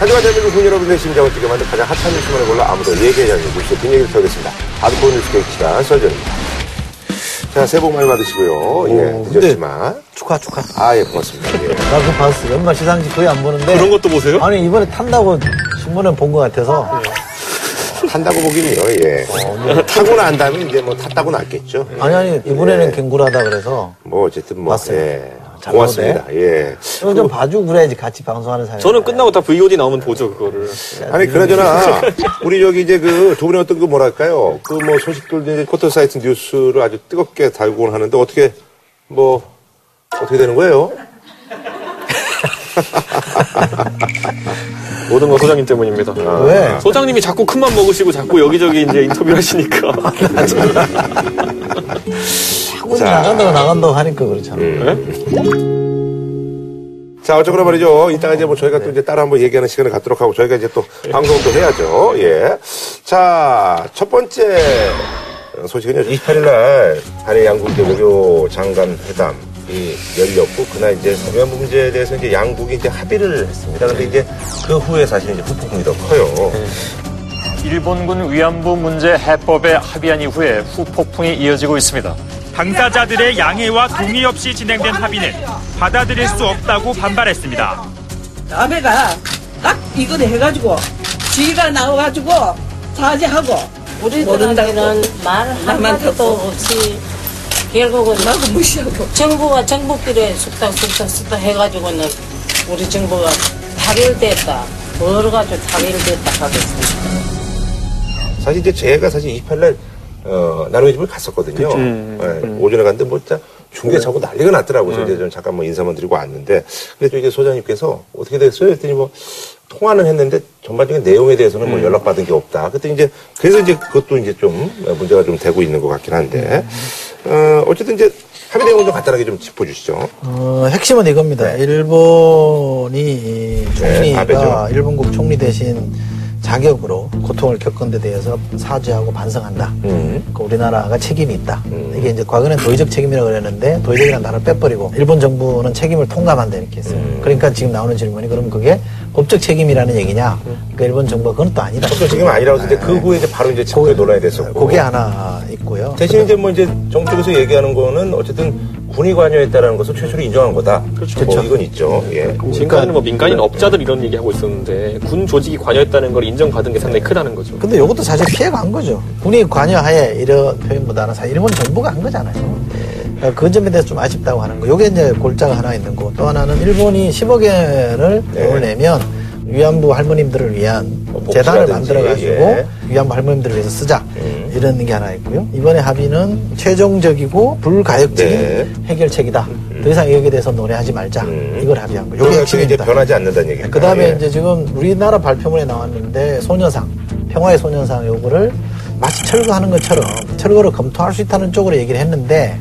하지만 대한민국 군 여러분의 심장을 뛰게 만든 가장 핫한 뉴스만을 골라 아무도 얘기하지 않는 뉴스의 뒷얘기를 털겠습니다. 하드코어 뉴스 계획 시간 설정입니다. 자, 새해 복 많이 받으시고요. 예, 오, 늦었지만. 축하, 축하. 아, 예, 고맙습니다. 예. 나 그거 봤어. 연말 시상식 거의 안 보는데. 그런 것도 보세요? 아니, 이번에 탄다고 신문에 본 것 같아서. 탄다고 보기는요, 예. 타고 난 다음에 이제 뭐 탔다고 났겠죠. 아니, 아니, 이번에는 예. 갱구라다 그래서. 뭐, 어쨌든 뭐, 맞습니다. 예. 잘 고맙습니다. 예. 이거 좀 봐주고 그래야지 같이 방송하는 사람이. 저는 끝나고 다 VOD 나오면 보죠, 그거를. 아니, 그나저나, 우리 저기 이제 그, 두 분의 어떤 그 뭐랄까요. 그 뭐 소식들도 이제 포털 사이트 뉴스를 아주 뜨겁게 달고 하는데 어떻게, 뭐, 어떻게 되는 거예요? 모든 건 소장님 때문입니다. 왜? 소장님이 자꾸 큰맘 먹으시고 자꾸 여기저기 이제 인터뷰 하시니까. 자꾸 자. 나간다고 나간다고 하니까 그렇잖아. 자, 어쩌거나 말이죠. 이따가 이제 뭐 저희가 또 이제 따로 한번 얘기하는 시간을 갖도록 하고 저희가 이제 또 방송도 해야죠. 예. 자, 첫 번째 소식은요. 28일 날 한일 양국 이제 외교 장관 회담 이 열렸고 그날 이제 위안부 문제에 대해서 이제 양국이 이제 합의를 했습니다. 근데 이제 그 후에 사실 이제 후폭풍이 더 커요. 일본군 위안부 문제 해법에 합의한 이후에 후폭풍이 이어지고 있습니다. 당사자들의 양해와 동의 없이 진행된 합의는 받아들일 수 없다고 반발했습니다. 아베가 딱 이걸 해가지고 지가 나와가지고 사죄하고 모른다기는 말 나만 한마디도. 없이 결국은 나도 무시하고 정부가 정부끼리 숙닥 숙닥 숙닥 해가지고는 우리 정부가 타결됐다 벌어가지고 타결됐다 하겠습니다. 사실 이제 제가 사실 28일 어, 나눔의 집을 갔었거든요. 예, 오전에 갔는데 뭐 진짜 중계 자고 난리가 났더라고요. 그래서 이제 좀 잠깐 뭐 인사만 드리고 왔는데 근데 또 이제 소장님께서 어떻게 됐어요? 했더니 뭐 통화는 했는데 전반적인 내용에 대해서는 뭐 연락받은 게 없다. 그때 이제 그래서 이제 그것도 이제 좀 문제가 좀 되고 있는 것 같긴 한데 어, 어쨌든 이제 합의 내용 좀 간단하게 좀 짚어주시죠. 어, 핵심은 이겁니다. 일본이 이 총리가 네. 일본국 총리 대신 자격으로 고통을 겪은 데 대해서 사죄하고 반성한다. 음. 그 우리나라가 책임이 있다. 이게 이제 과거는 도의적 책임이라고 그랬는데 도의적이라는 단어를 빼버리고 일본 정부는 책임을 통감한다 이렇게 했어요. 음. 그러니까 지금 나오는 질문이 그럼 그게 법적 책임이라는 얘기냐? 그러니까 일본 정부가 그건 또 아니다. 법적 책임은 아니라고 했는데 그 후에 이제 바로 이제 체포에 논란이 됐었고. 그게 하나 있고요. 대신 이제 뭐 이제 정부 쪽에서 얘기하는 거는 어쨌든 군이 관여했다는 것을 최초로 인정한 거다. 그렇죠. 뭐 이건 있죠. 예. 지금까지는 뭐 민간인 업자들 이런 얘기하고 있었는데 군 조직이 관여했다는 걸 인정받은 게 상당히 크다는 거죠. 근데 이것도 사실 피해가 한 거죠. 군이 관여하에 이런 표현보다는 사실 일본 정부가 한 거잖아요. 그러니까 그 점에 대해서 좀 아쉽다고 하는 거. 요게 이제 골자가 하나 있는 거. 또 하나는 일본이 10억 엔을 네. 돈을 내면 위안부 할머님들을 위한 뭐 재단을 만들어가지고 예. 위안부 할머님들을 위해서 쓰자. 음. 이런 게 하나 있고요. 이번에 합의는 최종적이고 불가역적인 네. 해결책이다. 더 이상 여기에 대해서 논의하지 말자. 음. 이걸 합의한 거예요. 요게 핵심이 이제. 변하지 않는다는 얘기입니다. 그 다음에 예. 이제 지금 우리나라 발표문에 나왔는데 소녀상, 평화의 소녀상 요거를 마치 철거하는 것처럼 철거를 검토할 수 있다는 쪽으로 얘기를 했는데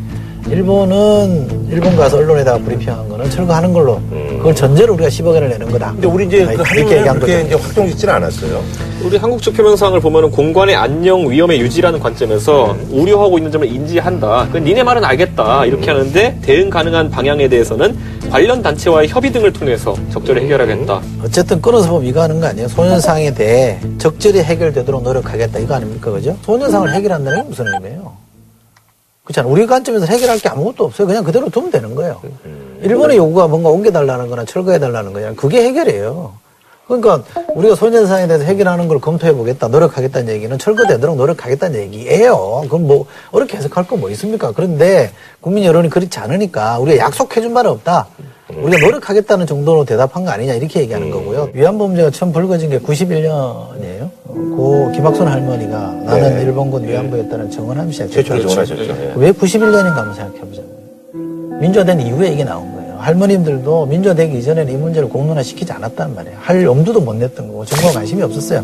일본은 일본 가서 언론에다가 브리핑한 거는 철거하는 걸로 그걸 전제로 우리가 10억 원을 내는 거다. 음. 근데 우리 이제 그 이렇게 얘기한 거죠. 이제 확정짓지는 않았어요. 우리 한국 측 표명상을 보면은 공관의 안녕 위험의 유지라는 관점에서 우려하고 있는 점을 인지한다. 그 니네 말은 알겠다. 이렇게 하는데 대응 가능한 방향에 대해서는 관련 단체와의 협의 등을 통해서 적절히 해결하겠다. 어쨌든 끊어서 보면 이거 하는 거 아니에요? 소년상에 대해 적절히 해결되도록 노력하겠다. 이거 아닙니까? 그죠? 소년상을 해결한다는 게 무슨 의미예요? 그렇잖아. 우리 관점에서 해결할 게 아무것도 없어요. 그냥 그대로 두면 되는 거예요. 일본의 요구가 뭔가 옮겨달라는 거나 철거해달라는 거냐. 그게 해결이에요. 그러니까 우리가 소년상에 대해서 해결하는 걸 검토해 보겠다, 노력하겠다는 얘기는 철거되도록 노력하겠다는 얘기예요. 그럼 뭐 어렵게 해석할 거 뭐 있습니까? 그런데 국민 여론이 그렇지 않으니까 우리가 약속해 준 바는 없다. 우리가 노력하겠다는 정도로 대답한 거 아니냐 이렇게 얘기하는 거고요. 위안부 문제가 처음 불거진 게 91년이에요. 고 김학순 할머니가 나는 네. 일본군 위안부였다는 정언하기 시작했죠. 최초로 정하셨죠. 예. 왜 91년인가 한번 생각해 보자고요. 민주화된 이후에 이게 나온 거예요. 할머님들도 민주화되기 이전에는 이 문제를 공론화 시키지 않았단 말이에요. 할 엄두도 못 냈던 거고 정부가 관심이 없었어요.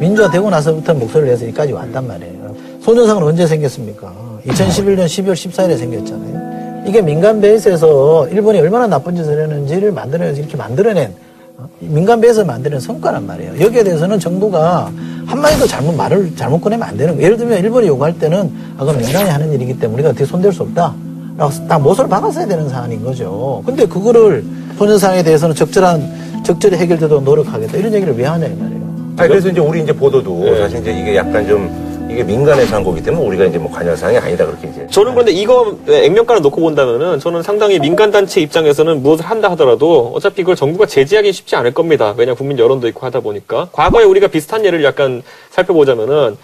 민주화되고 나서부터 목소리를 내서 여기까지 왔단 말이에요. 소년상은 언제 생겼습니까? 2011년 12월 14일에 생겼잖아요. 이게 민간 베이스에서 일본이 얼마나 나쁜 짓을 했는지를 만들어내서 이렇게 만들어낸 어? 민간 베이스에서 만드는 성과란 말이에요. 여기에 대해서는 정부가 한마디도 잘못 말을 잘못 꺼내면 안 되는 거예요. 예를 들면 일본이 요구할 때는 아, 그건 민간이 하는 일이기 때문에 우리가 어떻게 손댈 수 없다. 라고 딱 못을 박았어야 되는 사안인 거죠. 근데 그거를 소년상에 대해서는 적절한 적절히 해결되도록 노력하겠다 이런 얘기를 왜 하냐 이 말이에요. 아니, 그래서 이제 우리 이제 보도도 네. 사실 이제 이게 약간 좀 이게 민간의 상고기 때문에 우리가 이제 뭐 관여 사항이 아니다 그렇게 이제. 저는 그런데 이거 액면가를 놓고 본다면은 저는 상당히 민간 단체 입장에서는 무엇을 한다 하더라도 어차피 그걸 정부가 제재하기 쉽지 않을 겁니다. 왜냐 국민 여론도 있고 하다 보니까. 과거에 우리가 비슷한 예를 약간 살펴보자면은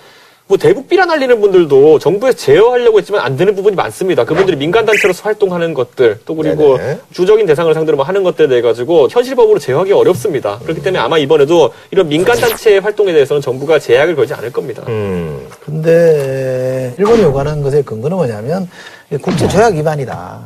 뭐 대북 비난 날리는 분들도 정부에서 제어하려고 했지만 안 되는 부분이 많습니다. 그분들이 민간단체로서 활동하는 것들 또 그리고 네네. 주적인 대상을 상대로 뭐 하는 것들에 대해 가지고 현실법으로 제어하기 어렵습니다. 그렇기 때문에 아마 이번에도 이런 민간단체 활동에 대해서는 정부가 제약을 걸지 않을 겁니다. 음. 근데 일본이 요구하는 것의 근거는 뭐냐면 국제 조약 위반이다.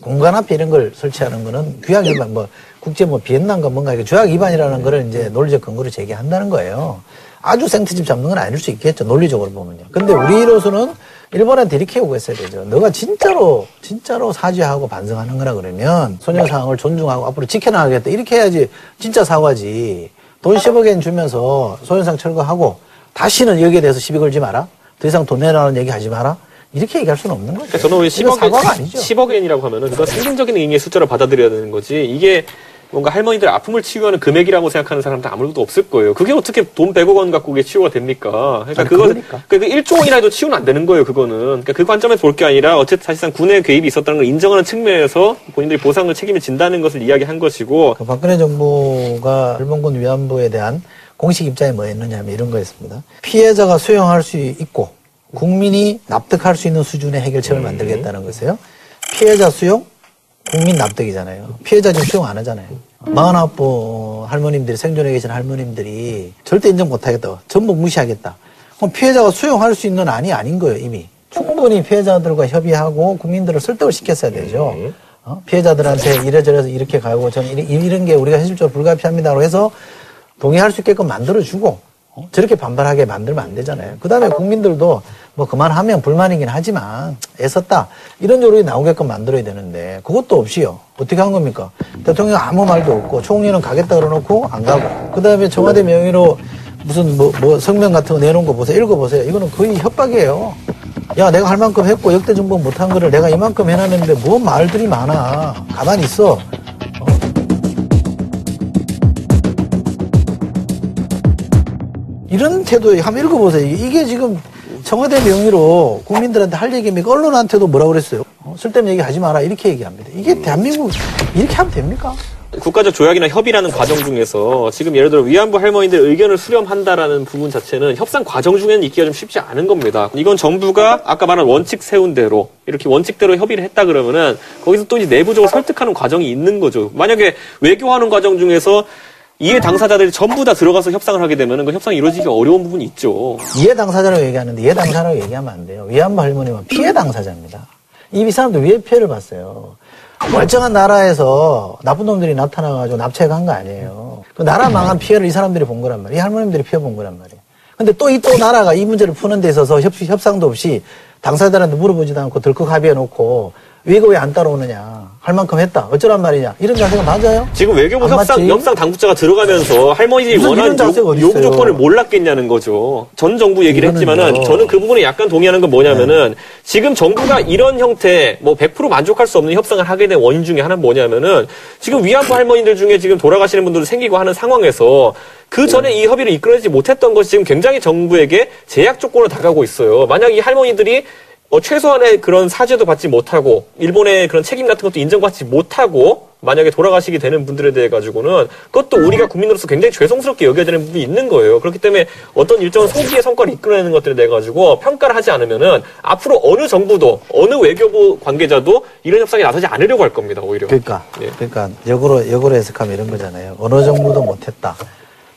공간 앞에 이런 걸 설치하는 거는 규약 위반, 뭐 국제 뭐 비엔남과 뭔가 이게 조약 위반이라는 거를 이제 논리적 근거로 제기한다는 거예요. 아주 생트집 잡는 건 아닐 수 있겠죠. 논리적으로 보면요. 근데 우리로서는 일본한테 이렇게 요구했어야 되죠. 너가 진짜로 진짜로 사죄하고 반성하는 거라 그러면 소녀 상황을 존중하고 앞으로 지켜나가겠다. 이렇게 해야지 진짜 사과지. 돈 10억엔 주면서 소녀상 철거하고 다시는 여기에 대해서 시비 걸지 마라. 더 이상 돈 내라는 얘기 하지 마라. 이렇게 얘기할 수는 없는 거죠. 그러니까 저는 우리 이거 10억, 사과가 아니죠. 10억 엔이라고 하면은 그건 상징적인 의미의 숫자로 받아들여야 되는 거지. 이게 뭔가 할머니들 아픔을 치유하는 금액이라고 생각하는 사람도 아무도 없을 거예요. 그게 어떻게 돈 100억 원 갖고 그게 치유가 됩니까? 그러니까 그거 그러니까. 그 1조 원이라 해도 치유는 안 되는 거예요, 그거는. 그러니까 그 관점에서 볼 게 아니라 어쨌든 사실상 군의 개입이 있었다는 걸 인정하는 측면에서 본인들이 보상을 책임을 진다는 것을 이야기한 것이고 그 박근혜 정부가 일본군 위안부에 대한 공식 입장이 뭐였느냐 하면 이런 거였습니다. 피해자가 수용할 수 있고 국민이 납득할 수 있는 수준의 해결책을 만들겠다는 것이에요. 피해자 수용, 국민 납득이잖아요. 피해자 지금 수용 안 하잖아요. 49 할머님들이 생존해 계신 할머님들이 절대 인정 못 하겠다. 전부 무시하겠다. 그럼 피해자가 수용할 수 있는 안이 아닌 거예요, 이미. 충분히 피해자들과 협의하고 국민들을 설득을 시켰어야 되죠. 어? 피해자들한테 이래저래서 이렇게 가고 저는 이런, 이런 게 우리가 현실적으로 불가피합니다라고 해서 동의할 수 있게끔 만들어주고 어? 저렇게 반발하게 만들면 안 되잖아요. 그 다음에 국민들도 뭐 그만하면 불만이긴 하지만 애썼다 이런 요령이 나오게끔 만들어야 되는데 그것도 없이요. 어떻게 한 겁니까? 대통령 아무 말도 없고 총리는 가겠다 그러놓고 안 가고 그 다음에 청와대 명의로 무슨 뭐, 뭐 성명 같은 거 내놓은 거 보세요. 읽어보세요. 이거는 거의 협박이에요. 야, 내가 할 만큼 했고 역대 정부 못한 거를 내가 이만큼 해놨는데 뭐 말들이 많아. 가만히 있어. 이런 태도에 한번 읽어보세요. 이게 지금 청와대 명의로 국민들한테 할 얘기입니까? 언론한테도 뭐라 그랬어요? 어, 쓸데없는 얘기 하지 마라. 이렇게 얘기합니다. 이게 대한민국 이렇게 하면 됩니까? 국가적 조약이나 협의라는 과정 중에서 지금 예를 들어 위안부 할머니들 의견을 수렴한다라는 부분 자체는 협상 과정 중에는 있기가 좀 쉽지 않은 겁니다. 이건 정부가 아까 말한 원칙 세운 대로 이렇게 원칙대로 협의를 했다 그러면은 거기서 또 이제 내부적으로 설득하는 과정이 있는 거죠. 만약에 외교하는 과정 중에서 이해 당사자들이 전부 다 들어가서 협상을 하게 되면은 그 협상이 이루어지기 어려운 부분이 있죠. 이해 당사자라고 얘기하는데 이해 당사자라고 얘기하면 안 돼요. 위안부 할머니는 피해 당사자입니다. 이 사람들 왜 피해를 봤어요? 멀쩡한 나라에서 나쁜 놈들이 나타나가지고 납치해간 거 아니에요. 그 나라 망한 피해를 이 사람들이 본 거란 말이에요. 이 할머님들이 피해 본 거란 말이에요. 근데 또 이또 나라가 이 문제를 푸는 데 있어서 협, 협상도 없이 당사자들한테 물어보지도 않고 덜컥 합의해 놓고 왜 이거 왜안 따라오느냐. 할 만큼 했다. 어쩌란 말이냐. 이런 자세가 맞아요? 지금 외교부 안 협상? 협상 당국자가 들어가면서 할머니들이 원하는 요, 요구? 조건을 몰랐겠냐는 거죠. 전 정부 얘기를. 했지만은 저는 그 부분에 약간 동의하는 건 뭐냐면은 지금 정부가 이런 형태 뭐 100% 만족할 수 없는 협상을 하게 된 원인 중에 하나는 뭐냐면은 지금 위안부 할머니들 중에 지금 돌아가시는 분들도 생기고 하는 상황에서 그 전에 이 협의를 이끌어내지 못했던 것이 지금 굉장히 정부에게 제약 조건으로 다가오고 있어요. 만약 이 할머니들이 어, 최소한의 그런 사죄도 받지 못하고 일본의 그런 책임 같은 것도 인정받지 못하고 만약에 돌아가시게 되는 분들에 대해 가지고는 그것도 우리가 국민으로서 굉장히 죄송스럽게 여겨야 되는 부분이 있는 거예요. 그렇기 때문에 어떤 일정한 소기의 성과를 이끌어내는 것들에 대해 가지고 평가를 하지 않으면은 앞으로 어느 정부도 어느 외교부 관계자도 이런 협상에 나서지 않으려고 할 겁니다. 오히려. 그러니까, 예. 그러니까 역으로 역으로 해석하면 이런 거잖아요. 어느 정부도 못했다.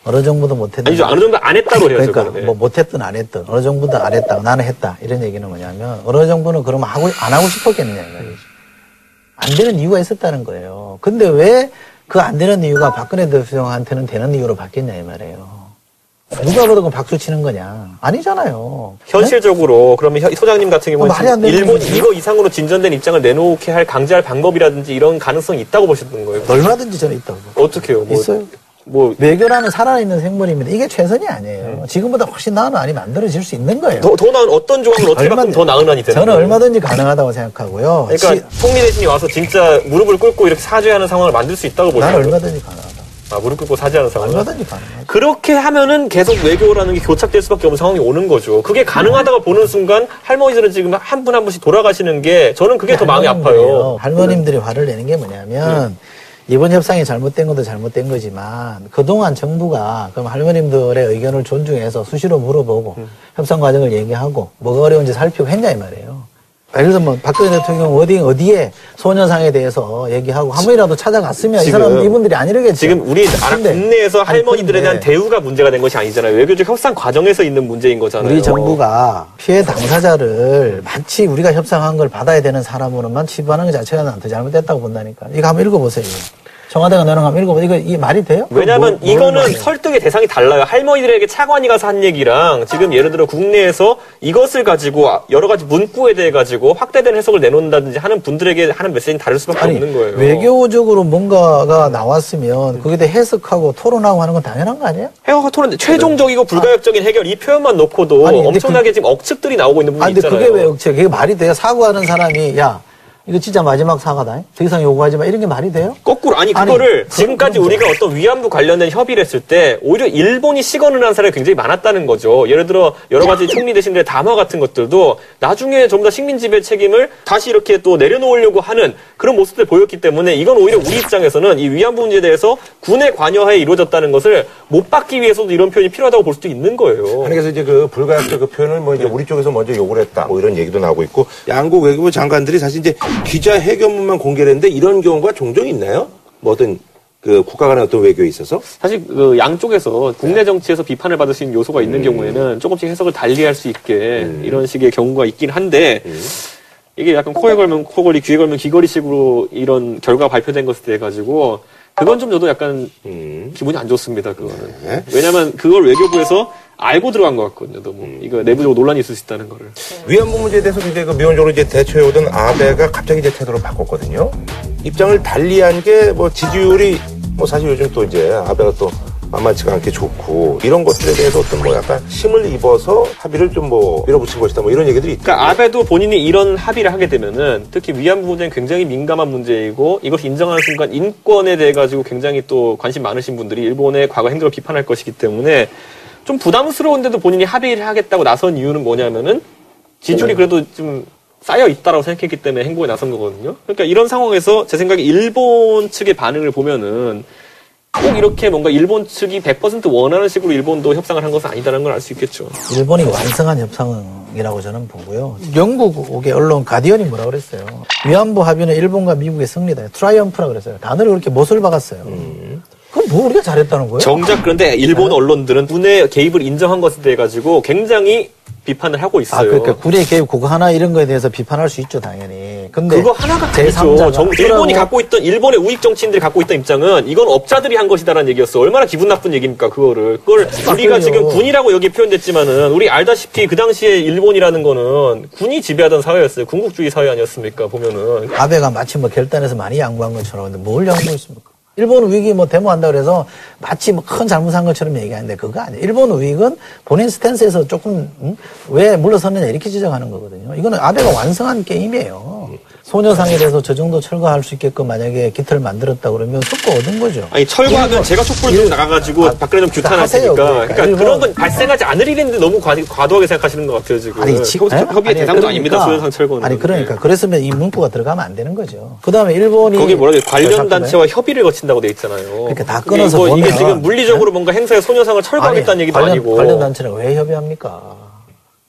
어느 정부도 못했다. 아니죠. 어느 정도 안 했다고 해야죠. 그러니까. 예. 뭐 못했든 안 했든 어느 정부도 안 했다. 나는 했다. 이런 얘기는 뭐냐면 어느 정부는 그러면 하고 안 하고 싶었겠느냐 이 말이죠. 안 되는 이유가 있었다는 거예요. 근데 왜 그 안 되는 이유가 박근혜 대통령한테는 되는 이유로 바뀌었냐 이 말이에요. 누가 그러고 박수 치는 거냐? 아니잖아요. 현실적으로 그러면 혀- 소장님 같은 경우는 일본이 얘기지. 이거 이상으로 진전된 입장을 내놓게 할 강제할 방법이라든지 이런 가능성이 있다고 보셨던 거예요. 얼마든지 저는 있다고. 어떻게요? 뭐, 있어요. 뭐 외교라는 살아있는 생물입니다. 이게 최선이 아니에요. 지금보다 훨씬 나은 안이 만들어질 수 있는 거예요. 음. 더, 더 나은 어떤 조항을 어떻게 바꾸면 더 나은 안이 되는 저는 거예요? 얼마든지 가능하다고 생각하고요. 그러니까 지- 총리 대신이 와서 진짜 무릎을 꿇고 이렇게 사죄하는 상황을 만들 수 있다고 난 보시는 거예요? 얼마든지 가능하다. 아, 무릎 꿇고 사죄하는 상황. 얼마든지 가능하죠. 그렇게 하면은 계속 외교라는 게 교착될 수밖에 없는 상황이 오는 거죠. 그게 가능하다고 보는 순간 할머니들은 지금 한 분한 분씩 돌아가시는 게 저는 그게 더 마음이 아파요. 할머님들이 화를 내는 게 뭐냐면 이번 협상이 잘못된 것도 잘못된 거지만 그동안 정부가 그럼 할머님들의 의견을 존중해서 수시로 물어보고 협상 과정을 얘기하고 뭐가 어려운지 살피고 했냐 이 말이에요. 예를 들면 뭐 박근혜 대통령 어디 어디에 소녀상에 대해서 얘기하고 한 번이라도 찾아갔으면 이 지금- 사람 이분들이 아니르겠죠. 지금 우리 나라 국내에서 할머니들에 대한 대우가 문제가 된 것이 아니잖아요. 외교적 협상 과정에서 있는 문제인 거잖아요. 우리 정부가 피해 당사자를 마치 우리가 협상한 걸 받아야 되는 사람으로만 치부하는 것 자체가 난더 잘못됐다고 본다니까. 이거 한번 읽어보세요. 청와대가 내놓은 거 한번 읽어보세요. 이거 이게 말이 돼요? 왜냐하면 뭐- 뭘 이거는? 설득의 대상이 달라요. 할머니들에게 차관이 가서 한 얘기랑 지금 예를 들어 국내에서 이것을 가지고 여러 가지 문구에 대해 가지고 확대된 해석을 내놓는다든지 하는 분들에게 하는 메시지는 다를 수밖에 아니 없는 거예요. 외교적으로 뭔가가 나왔으면 거기에 대해 해석하고 토론하고 하는 건 당연한 거 아니에요? 해외화 토론 최종적이고 불가역적인 해결 이 표현만 놓고도 아니, 근데 엄청나게 지금 억측들이 나오고 있는 부분이 아 근데 있잖아요. 그게 왜 억지야? 그게 말이 돼요? 사과하는 사람이 야 이거 진짜 마지막 사과다. 더 이상 요구하지 마. 이런 게 말이 돼요? 거꾸로 아니 아니, 그거를 그건 지금까지 그건 우리가 어떤 위안부 관련된 협의를 했을 때 오히려 일본이 시건을 한 사람이 굉장히 많았다는 거죠. 예를 들어 여러 가지 총리 대신들의 담화 같은 것들도 나중에 전부 다 식민 지배 책임을 다시 이렇게 또 내려놓으려고 하는 그런 모습들 보였기 때문에 이건 오히려 우리 입장에서는 이 위안부 문제에 대해서 군의 관여하에 이루어졌다는 것을 못 받기 위해서도 이런 표현이 필요하다고 볼 수도 있는 거예요. 아니, 그래서 이제 그 불가역적 그 표현을 뭐 이제 우리 쪽에서 먼저 요구를 했다. 뭐 이런 얘기도 나오고 있고 양국 외교부 장관들이 사실 이제 기자 해견문만 공개를 했는데 이런 경우가 종종 있나요? 뭐 어떤 그 국가 간의 어떤 외교에 있어서? 사실 그 양쪽에서 국내 정치에서 비판을 받을 수 있는 요소가 있는 경우에는 조금씩 해석을 달리할 수 있게 이런 식의 경우가 있긴 한데 이게 약간 코에 걸면 코걸이, 귀에 걸면 귀걸이식으로 이런 결과 발표된 것에 대해 가지고 그건 좀 저도 약간 음. 기분이 안 좋습니다. 그거는 네. 왜냐하면 그걸 외교부에서 알고 들어간 것 같거든요. 너무 이거 내부적으로 논란이 있을 수 있다는 거를. 위안부 문제에 대해서 굉장히 그 미온적으로 이제 대처해오던 아베가 갑자기 이제 태도를 바꿨거든요. 입장을 달리한 게 뭐 지지율이 뭐 사실 요즘 또 이제 아베가 또 만만치가 않게 좋고 이런 것들에 대해서 어떤 뭐 약간 힘을 입어서 합의를 좀 뭐 밀어붙인 것이다 뭐 이런 얘기들이 있다. 그러니까 아베도 본인이 이런 합의를 하게 되면은 특히 위안부 문제는 굉장히 민감한 문제이고 이것을 인정하는 순간 인권에 대해 가지고 굉장히 또 관심 많으신 분들이 일본의 과거 행동을 비판할 것이기 때문에 좀 부담스러운데도 본인이 합의를 하겠다고 나선 이유는 뭐냐면은 지지율이 그래도 좀 쌓여 있다라고 생각했기 때문에 행보에 나선 거거든요. 그러니까 이런 상황에서 제 생각에 일본 측의 반응을 보면은 꼭 이렇게 뭔가 일본 측이 100% 원하는 식으로 일본도 협상을 한 것은 아니다라는 걸 알 수 있겠죠. 일본이 완성한 협상이라고 저는 보고요. 영국의 언론 가디언이 뭐라 그랬어요? 위안부 합의는 일본과 미국의 승리다. triumph라 그랬어요. 단어를 그렇게 못을 박았어요. 그럼 뭐 우리가 잘했다는 거예요? 정작 그런데 일본 언론들은 군의 개입을 인정한 것에 대해 가지고 굉장히 비판을 하고 있어요. 아, 그러니까 군의 개입 그거 하나 이런 거에 대해서 비판할 수 있죠, 당연히. 근데 그거 하나가 아니죠. 제3자가 정- 일본이 갖고 있던 일본의 우익 정치인들이 갖고 있던 입장은 이건 업자들이 한 것이다라는 얘기였어. 얼마나 기분 나쁜 얘기입니까 그거를. 그걸 우리가 맞군요. 지금 군이라고 여기 표현됐지만은 우리 알다시피 그 당시에 일본이라는 거는 군이 지배하던 사회였어요. 군국주의 사회 아니었습니까 보면은. 아베가 마치 뭐 결단에서 많이 양보한 것처럼 근데 뭘 양보했습니까? 일본 우익이 뭐 데모한다 그래서 마치 뭐 큰 잘못한 것처럼 얘기하는데 그거 아니에요. 일본 우익은 본인 스탠스에서 조금 음? 왜 물러섰느냐 이렇게 지적하는 거거든요. 이거는 아베가 완성한 게임이에요. 소녀상에 대해서 저 정도 철거할 수 있게끔 만약에 기틀을 만들었다 그러면 속고 얻은 거죠. 아니 철거하면 제가 촛불 들고 나가가지고 박근혜 좀 규탄할 테니까. 그러니까. 그러니까 일본- 그런 건 발생하지 않을 일인데 너무 과, 과도하게 생각하시는 것 같아요 지금. 아니, 지- 협- 에? 협의의 아니, 대상도 아닙니다. 그러니까- 소현상 철거는. 아니, 그러니까. 네. 그랬으면 이 문구가 들어가면 안 되는 거죠. 그 다음에 일본이. 거기 뭐라 그래 관련. 단체와 협의를 거친다고 돼 있잖아요. 그러니까 다 이게 끊어서 뭐 이게 보면- 지금 물리적으로 뭔가 행사의 소녀상을 철거하겠다는 아니, 얘기도 관련, 아니고 관련 단체는 왜 협의합니까?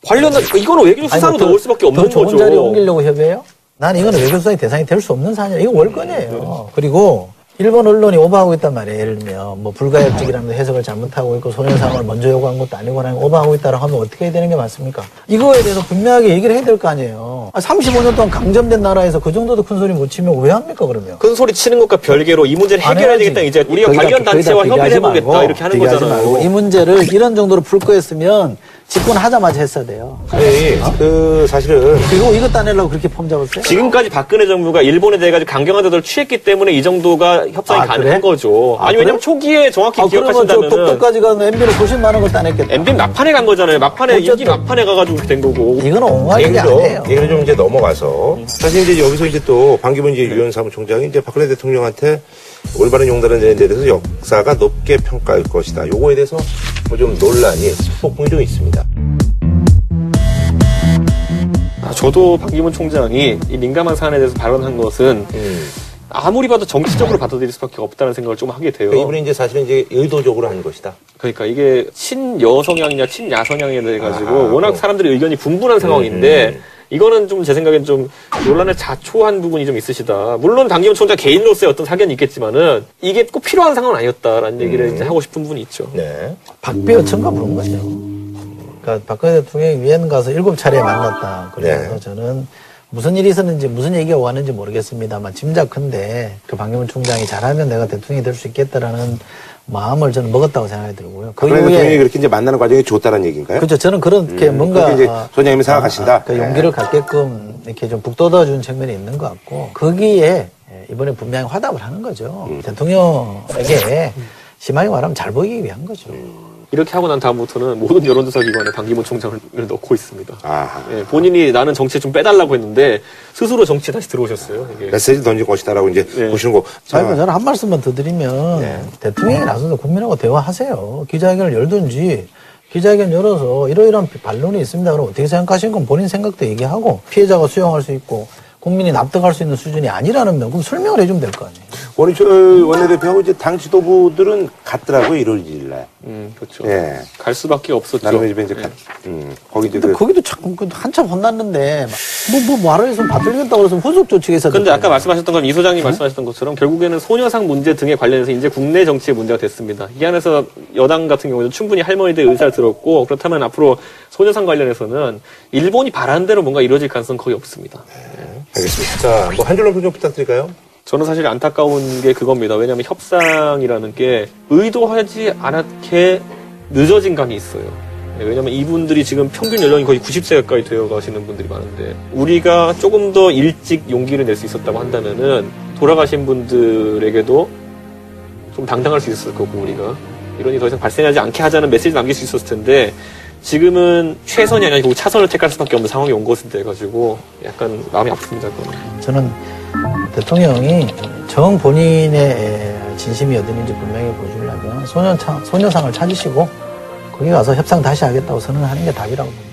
관련 단 이거는 외교 수사로 아니, 뭐 넣을 수밖에 없는 더 좋은 거죠. 자리에 옮기려고 협의해요? 난 이거는 외교 수사의 대상이 될 수 없는 사안이야. 이거 월권이에요. 그리고 일본 언론이 오버하고 있단 말이에요. 예를 들면 뭐 불가역적이라는 해석을 잘못하고 있고 소년상을 먼저 요구한 것도 아니고 그냥 오버하고 있다고 하면 어떻게 해야 되는 게 맞습니까? 이거에 대해서 분명하게 얘기를 해야 될 거 아니에요. 35년 동안 강점된 나라에서 그 정도도 큰 소리 못 치면 왜 합니까 그러면? 큰 소리 치는 것과 별개로 이 문제를 안 해결해야. 되겠다. 이제 우리가 관련 단체와 협의를 해보겠다 이렇게 하는 거잖아요. 이 문제를 이런 정도로 풀 거였으면 집권하자마자 했어야 돼요. 아니, 그, 사실은, 그리고 이것 따내려고 그렇게 폼 잡았어요? 지금까지 박근혜 정부가 일본에 대해 가지고 강경한 태도를 취했기 때문에 이 정도가 협상이 아, 가능한 그래? 거죠. 아, 아니 왜냐면 그래? 초기에 정확히 아, 기억하신다면 똑똑까지 가는 MB를 훨씬 많은 걸 따냈겠다. MB 막판에 간 거잖아요. 막판에. 임기 막판에 가가지고 된 거고. 일이 얘기를 좀, 아니에요. 얘기를 좀 이제 넘어가서. 사실 이제 여기서 이제 또 반기문 이제 유엔 사무총장이 이제 박근혜 대통령한테 올바른 용단을 내는 데 대해서 역사가 높게 평가할 것이다. 요거에 대해서 뭐 좀 논란이, 폭풍이 좀 있습니다. 아, 저도 박기문 총장이 이 민감한 사안에 대해서 발언한 것은 음. 아무리 봐도 정치적으로 받아들일 수밖에 없다는 생각을 좀 하게 돼요. 그러니까 이분이 이제 사실은 이제 의도적으로 한 것이다. 그러니까 이게 친여성향이냐 친야성향에 대해 가지고 아하, 워낙 또. 사람들의 의견이 분분한 상황인데 음. 이거는 좀 제 생각엔 좀 논란을 자초한 부분이 좀 있으시다. 물론 당기문 총장 개인으로서의 어떤 사견이 있겠지만은 이게 꼭 필요한 상황은 아니었다라는 얘기를 이제 하고 싶은 부분이 있죠. 네. 청가 부른 거죠. 그러니까 박근혜 대통령이 위엔 가서 일곱 차례 만났다. 그래서 네. 저는 무슨 일이 있었는지 무슨 얘기가 왔는지 모르겠습니다만 짐작컨대 그 박기문 총장이 잘하면 내가 대통령이 될 수 있겠다라는 마음을 저는 먹었다고 생각이 들고요. 그 박근혜 대통령이 이후에 그렇게 이제 만나는 과정이 좋다는 얘기인가요? 그렇죠. 저는 그렇게 음, 뭔가 이제 아, 소장님이 생각하신다? 아, 그 용기를 갖게끔 이렇게 좀 북돋아준 측면이 있는 것 같고 거기에 이번에 분명히 화답을 하는 거죠. 음. 대통령에게 심하게 말하면 잘 보이기 위한 거죠. 이렇게 하고 난 다음부터는 모든 여론조사 기관에 반기문 총장을 넣고 있습니다. 아하. 예, 본인이 나는 정치에 좀 빼달라고 했는데 스스로 정치에 다시 들어오셨어요. 이게. 메시지 던질 것이다라고 이제 네. 보시는 거. 자, 저는 한 말씀만 더 드리면 네. 대통령이 나서서 국민하고 대화하세요. 기자회견을 열든지 기자회견 열어서 이러이러한 반론이 있습니다. 그럼 어떻게 생각하시는 건 본인 생각도 얘기하고 피해자가 수용할 수 있고 국민이 납득할 수 있는 수준이 아니라는 면 그럼 설명을 해주면 될 거 아니에요. 원희철 원내대표하고 이제 당 지도부들은 같더라고요, 1월 2일 날. 음, 그렇죠. 예. 갈 수밖에 없었죠. 나름의 집에 이제 예. 가, 음, 거기 이제 근데 그, 거기도 자꾸 그 한참 혼났는데 뭐, 뭐, 말을 해서 받들겠다고 그래서 후속 있었는데 근데 아까 말씀하셨던 건 이 소장님 말씀하셨던 것처럼 결국에는 소녀상 문제 등에 관련해서 이제 국내 정치의 문제가 됐습니다. 이 안에서 여당 같은 경우는 충분히 할머니들 의사를 들었고 그렇다면 앞으로 소녀상 관련해서는 일본이 바라는 대로 뭔가 이루어질 가능성은 거의 없습니다. 알겠습니다. 자, 뭐 한 줄로 평좀 부탁드릴까요? 저는 사실 안타까운 게 그겁니다. 왜냐하면 협상이라는 게 의도하지 않게 늦어진 감이 있어요. 네, 왜냐하면 이분들이 지금 평균 연령이 거의 90세 가까이 되어 가시는 분들이 많은데 우리가 조금 더 일찍 용기를 낼 수 있었다고 한다면은 돌아가신 분들에게도 좀 당당할 수 있었을 거고 우리가 이런 일이 더 이상 발생하지 않게 하자는 메시지 남길 수 있었을 텐데 지금은 최선이 아니라 결국 차선을 택할 수밖에 없는 상황이 온 대해 가지고 약간 마음이 아픕니다. 그건. 저는 대통령이 정 본인의 진심이 어디는지 분명히 보여주려면 소년상, 소녀상을 찾으시고 거기 가서 협상 다시 하겠다고 선언하는 게 답이라고 봅니다.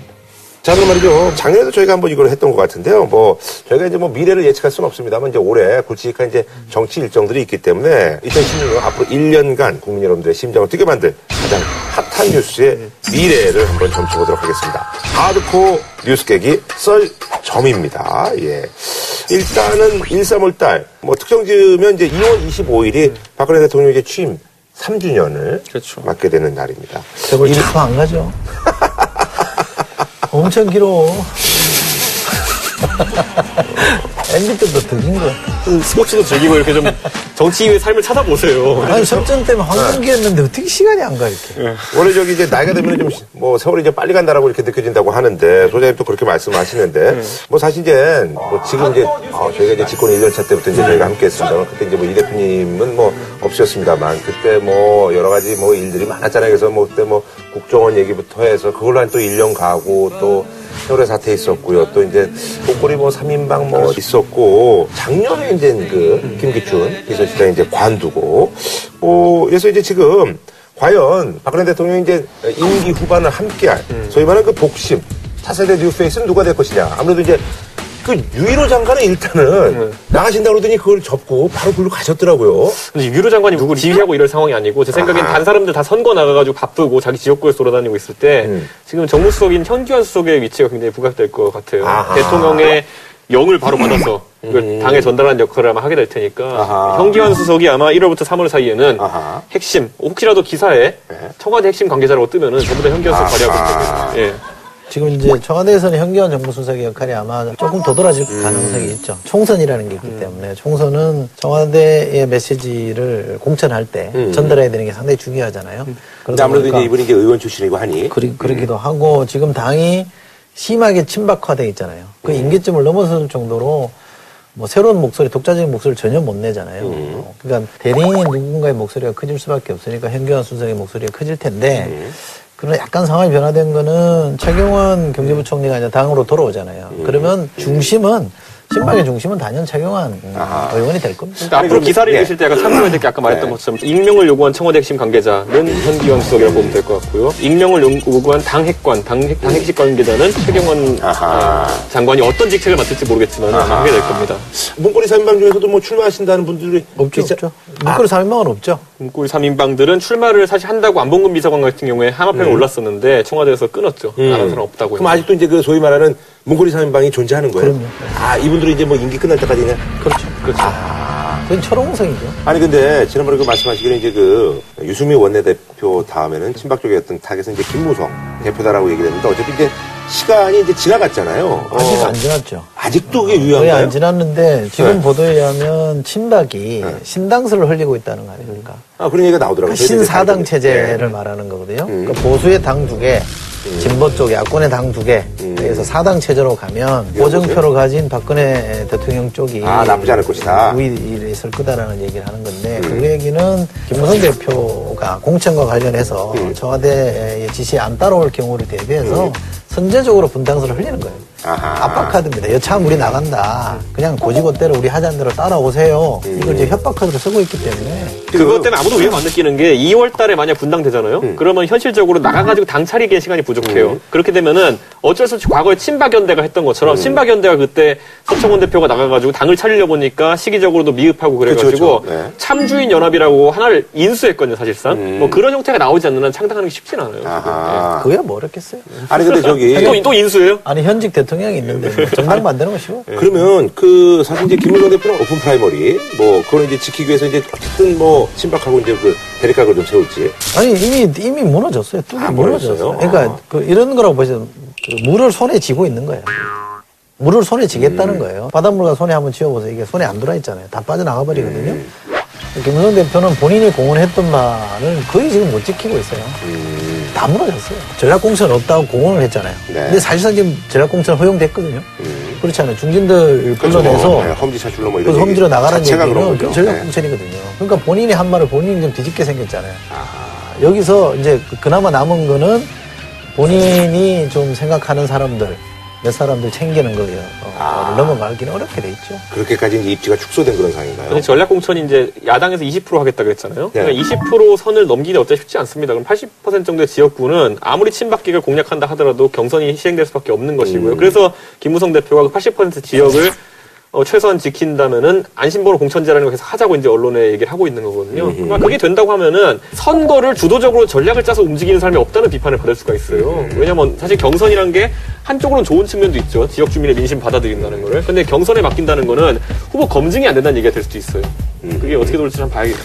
자, 그럼 말이죠. 작년에도 저희가 한번 이걸 했던 것 같은데요. 뭐, 저희가 이제 뭐 미래를 예측할 수는 없습니다만, 이제 올해 굵직한 이제 정치 일정들이 있기 때문에 2016년 앞으로 1년간 국민 여러분들의 심장을 뛰게 만들 가장 핫한 뉴스의 미래를 한번 점쳐보도록 하겠습니다. 하드코어 뉴스 깨기 썰 점입니다. 예. 일단은 1, 3월 달, 뭐 특정 지으면 이제 2월 25일이 박근혜 대통령 이제 취임 3주년을 그렇죠. 맞게 되는 날입니다. 저걸 체포 안 가죠. 엄청 길어. MB 때도 더긴 거. 스포츠도 즐기고 이렇게 좀 정치인의 삶을 찾아보세요. 아니, 설전 때문에 황금기였는데 어떻게 시간이 안 가, 이렇게. 원래 저기 이제 나이가 되면 좀 뭐 세월이 이제 빨리 간다라고 이렇게 느껴진다고 하는데 소장님 또 그렇게 말씀하시는데 뭐 사실 이제 뭐 지금 이제 어, 저희가 이제 집권 1년차 때부터 이제 저희가 함께 했습니다만 그때 이제 뭐 이 대표님은 뭐 없으셨습니다만 그때 뭐 여러 가지 뭐 일들이 많았잖아요. 그래서 뭐 그때 뭐 국정원 얘기부터 해서 그걸로 한 또 1년 가고 또 세월의 사태 있었고요. 또 이제 목걸이 뭐 3인방 뭐 있었고 작년에 이제 그 김기춘 비서실장 이제 관두고 어 그래서 이제 지금 과연 박근혜 대통령이 이제 임기 후반을 함께할 소위 말하는 그 복심 차세대 뉴페이스는 누가 될 것이냐 아무래도 이제 그 유일호 장관은 일단은 나가신다 그러더니 그걸 접고 바로 글로 가셨더라고요. 근데 유로 장관이 누구를 지휘하고 이럴 상황이 아니고 제 생각엔 아. 다른 사람들 다 선거 나가가지고 바쁘고 자기 지역구에서 돌아다니고 있을 때 음. 지금 정무수석인 현기환 수석의 위치가 굉장히 부각될 것 같아요. 아하. 대통령의 영을 바로 받아서 이걸 당에 전달하는 역할을 아마 하게 될 테니까 아하. 현기환 수석이 아마 1월부터 3월 사이에는 아하. 핵심 혹시라도 기사에 네. 청와대 핵심 관계자라고 뜨면은 전부 다 현기환 수석 아하. 발의하고 있거든요. 예. 지금 이제 청와대에서는 현기환 정무수석의 역할이 아마 조금 도드라질 가능성이 있죠. 총선이라는 게 있기 때문에 총선은 청와대의 메시지를 공천할 때 전달해야 되는 게 상당히 중요하잖아요. 근데 그러다 아무래도 이제 이분이 이제 의원 출신이고 하니. 그리, 그러기도 하고 지금 당이 심하게 친박화돼 있잖아요. 그 임기점을 넘어설 정도로 뭐 새로운 목소리, 독자적인 목소리를 전혀 못 내잖아요. 어, 그러니까 대리인이 누군가의 목소리가 커질 수밖에 없으니까 현기환 수석의 목소리가 커질 텐데 그러나 약간 상황이 변화된 거는 최경환 경제부총리가 이제 당으로 돌아오잖아요. 그러면 중심은 신박의 중심은 단연 최경환 의원이 될 겁니다. 그러니까 앞으로 기사를 예. 읽으실 때 약간 참고해야 될 게 아까 말했던 것처럼 익명을 요구한 청와대 핵심 관계자는 현기환 수석이라고 보면 될 것 같고요. 익명을 요구한 당 핵관, 당, 핵, 당 핵심 관계자는 최경환 아하. 어, 장관이 어떤 직책을 맡을지 모르겠지만 하게 될 겁니다. 문고리 3인방 중에서도 뭐 출마하신다는 분들이 없죠, 있자- 없죠. 문고리 3인방은 없죠. 문고리 3인방들은 출마를 사실 한다고 안봉근 비서관 같은 경우에 하마평에 올랐었는데 청와대에서 끊었죠. 나는 사람 없다고. 그럼. 아직도 이제 그 소위 말하는 문고리 3인방이 존재하는 거예요? 그럼요. 아, 이분들이 이제 뭐 임기 끝날 때까지 그냥. 그렇죠. 그렇죠. 그건 철옹성이죠. 아니 근데 지난번에 그 말씀하시기로 이제 그 유승민 원내대표 다음에는 친박 쪽에 어떤 타겟은 이제 김무성 대표다라고 얘기를 했는데 어차피 이제 시간이 이제 지나갔잖아요. 아직 어, 안 지났죠. 아직도 그게 거의 유효한가요? 안 지났는데 지금 네. 보도에 의하면 친박이 네. 신당수를 흘리고 있다는 거 아닙니까? 아, 그런 얘기가 나오더라고요. 그러니까 신사당 체제를 네. 말하는 거거든요. 음. 그러니까 보수의 당 두 개, 진보 쪽 야권의 당 두 개, 음. 그래서 사당 체제로 가면 고정표를 가진 박근혜 대통령 쪽이 아, 나쁘지 않을 것이다. 우위에 있을 거다라는 얘기를 하는 건데 그 얘기는 김무성 대표가 공천과 관련해서 음. 청와대의 지시에 안 따라올 경우를 대비해서 선제적으로 분당수를 흘리는 거예요. 아하. 압박카드입니다. 여차하면 우리 나간다. 그냥 고지고대로 우리 하자는 대로 따라오세요. 이걸 이제 협박카드로 쓰고 있기 때문에 그것 때문에 아무도 위험 안 느끼는 게 2월 달에 만약 분당되잖아요. 그러면 현실적으로 나가가지고 당 차리기에 시간이 부족해요. 그렇게 되면은 어쩔 수 없이 과거에 친박연대가 했던 것처럼 친박연대가 그때 서청원 대표가 나가가지고 당을 차리려 보니까 시기적으로도 미흡하고 그래가지고 그쵸, 그쵸. 네. 참주인 연합이라고 하나를 인수했거든요, 사실상. 뭐 그런 형태가 나오지 않는 한 창당하는 게 쉽진 않아요. 아하. 그거야 뭐 어렵겠어요. 아니 근데 저기 또, 또 인수예요? 아니 현직 대통령 이 있는데 뭐 정당 만드는 거 쉬워. 그러면 그 사실 이제 김무성 대표는 오픈 프라이머리 뭐 그걸 이제 지키기 위해서 이제 어쨌든 뭐 친박하고 이제 그 대립각을 좀 세울지 아니 이미 이미 무너졌어요. 뚝이 아, 무너졌어요. 무너졌어요? 그러니까 아. 그 이런 거라고 보시면 그 물을 손에 쥐고 있는 거예요. 물을 손에 쥐겠다는 거예요. 바닷물과 손에 한번 쥐어보세요. 이게 손에 안 들어 있잖아요. 다 빠져나가 버리거든요. 김무성 대표는 본인이 공언했던 말을 거의 지금 못 지키고 있어요. 다 무너졌어요. 전략공천 없다고 공언을 했잖아요. 네. 근데 사실상 지금 전략공천 허용됐거든요. 음. 그렇지 않아요. 중진들 그렇죠. 불러내서 뭐, 네, 험지 차출로 뭐 이런 험지로 나가는 그런 얘기는 거죠. 그 전략 네. 공천이거든요. 그러니까 본인이 한 말을 본인이 좀 뒤집게 생겼잖아요. 여기서 이제 그- 그나마 남은 거는 본인이 좀 생각하는 사람들, 몇 사람들 챙기는 거예요. 어, 아. 넘어가기는 어렵게 돼 있죠. 그렇게까지 이제 입지가 축소된 그런 상황인가요? 근데 전략 공천이 이제 야당에서 20% 하겠다 그랬잖아요. 네. 그러니까 20% 선을 넘기기 어차피 쉽지 않습니다. 그럼 80% 정도의 지역구는 아무리 친박계를 공략한다 하더라도 경선이 시행될 수밖에 없는 것이고요. 그래서 김무성 대표가 그 80% 지역을 어, 최소한 지킨다면은 안심번호 공천제라는 거 계속 하자고 이제 언론에 얘기를 하고 있는 거거든요. 그러니까 그게 된다고 하면은 선거를 주도적으로 전략을 짜서 움직이는 사람이 없다는 비판을 받을 수가 있어요. 왜냐면 사실 경선이란 게 한쪽으로는 좋은 측면도 있죠. 지역 주민의 민심 받아들인다는 거를. 근데 경선에 맡긴다는 거는 후보 검증이 안 된다는 얘기가 될 수도 있어요. 그게 어떻게 돌지 참 봐야겠죠.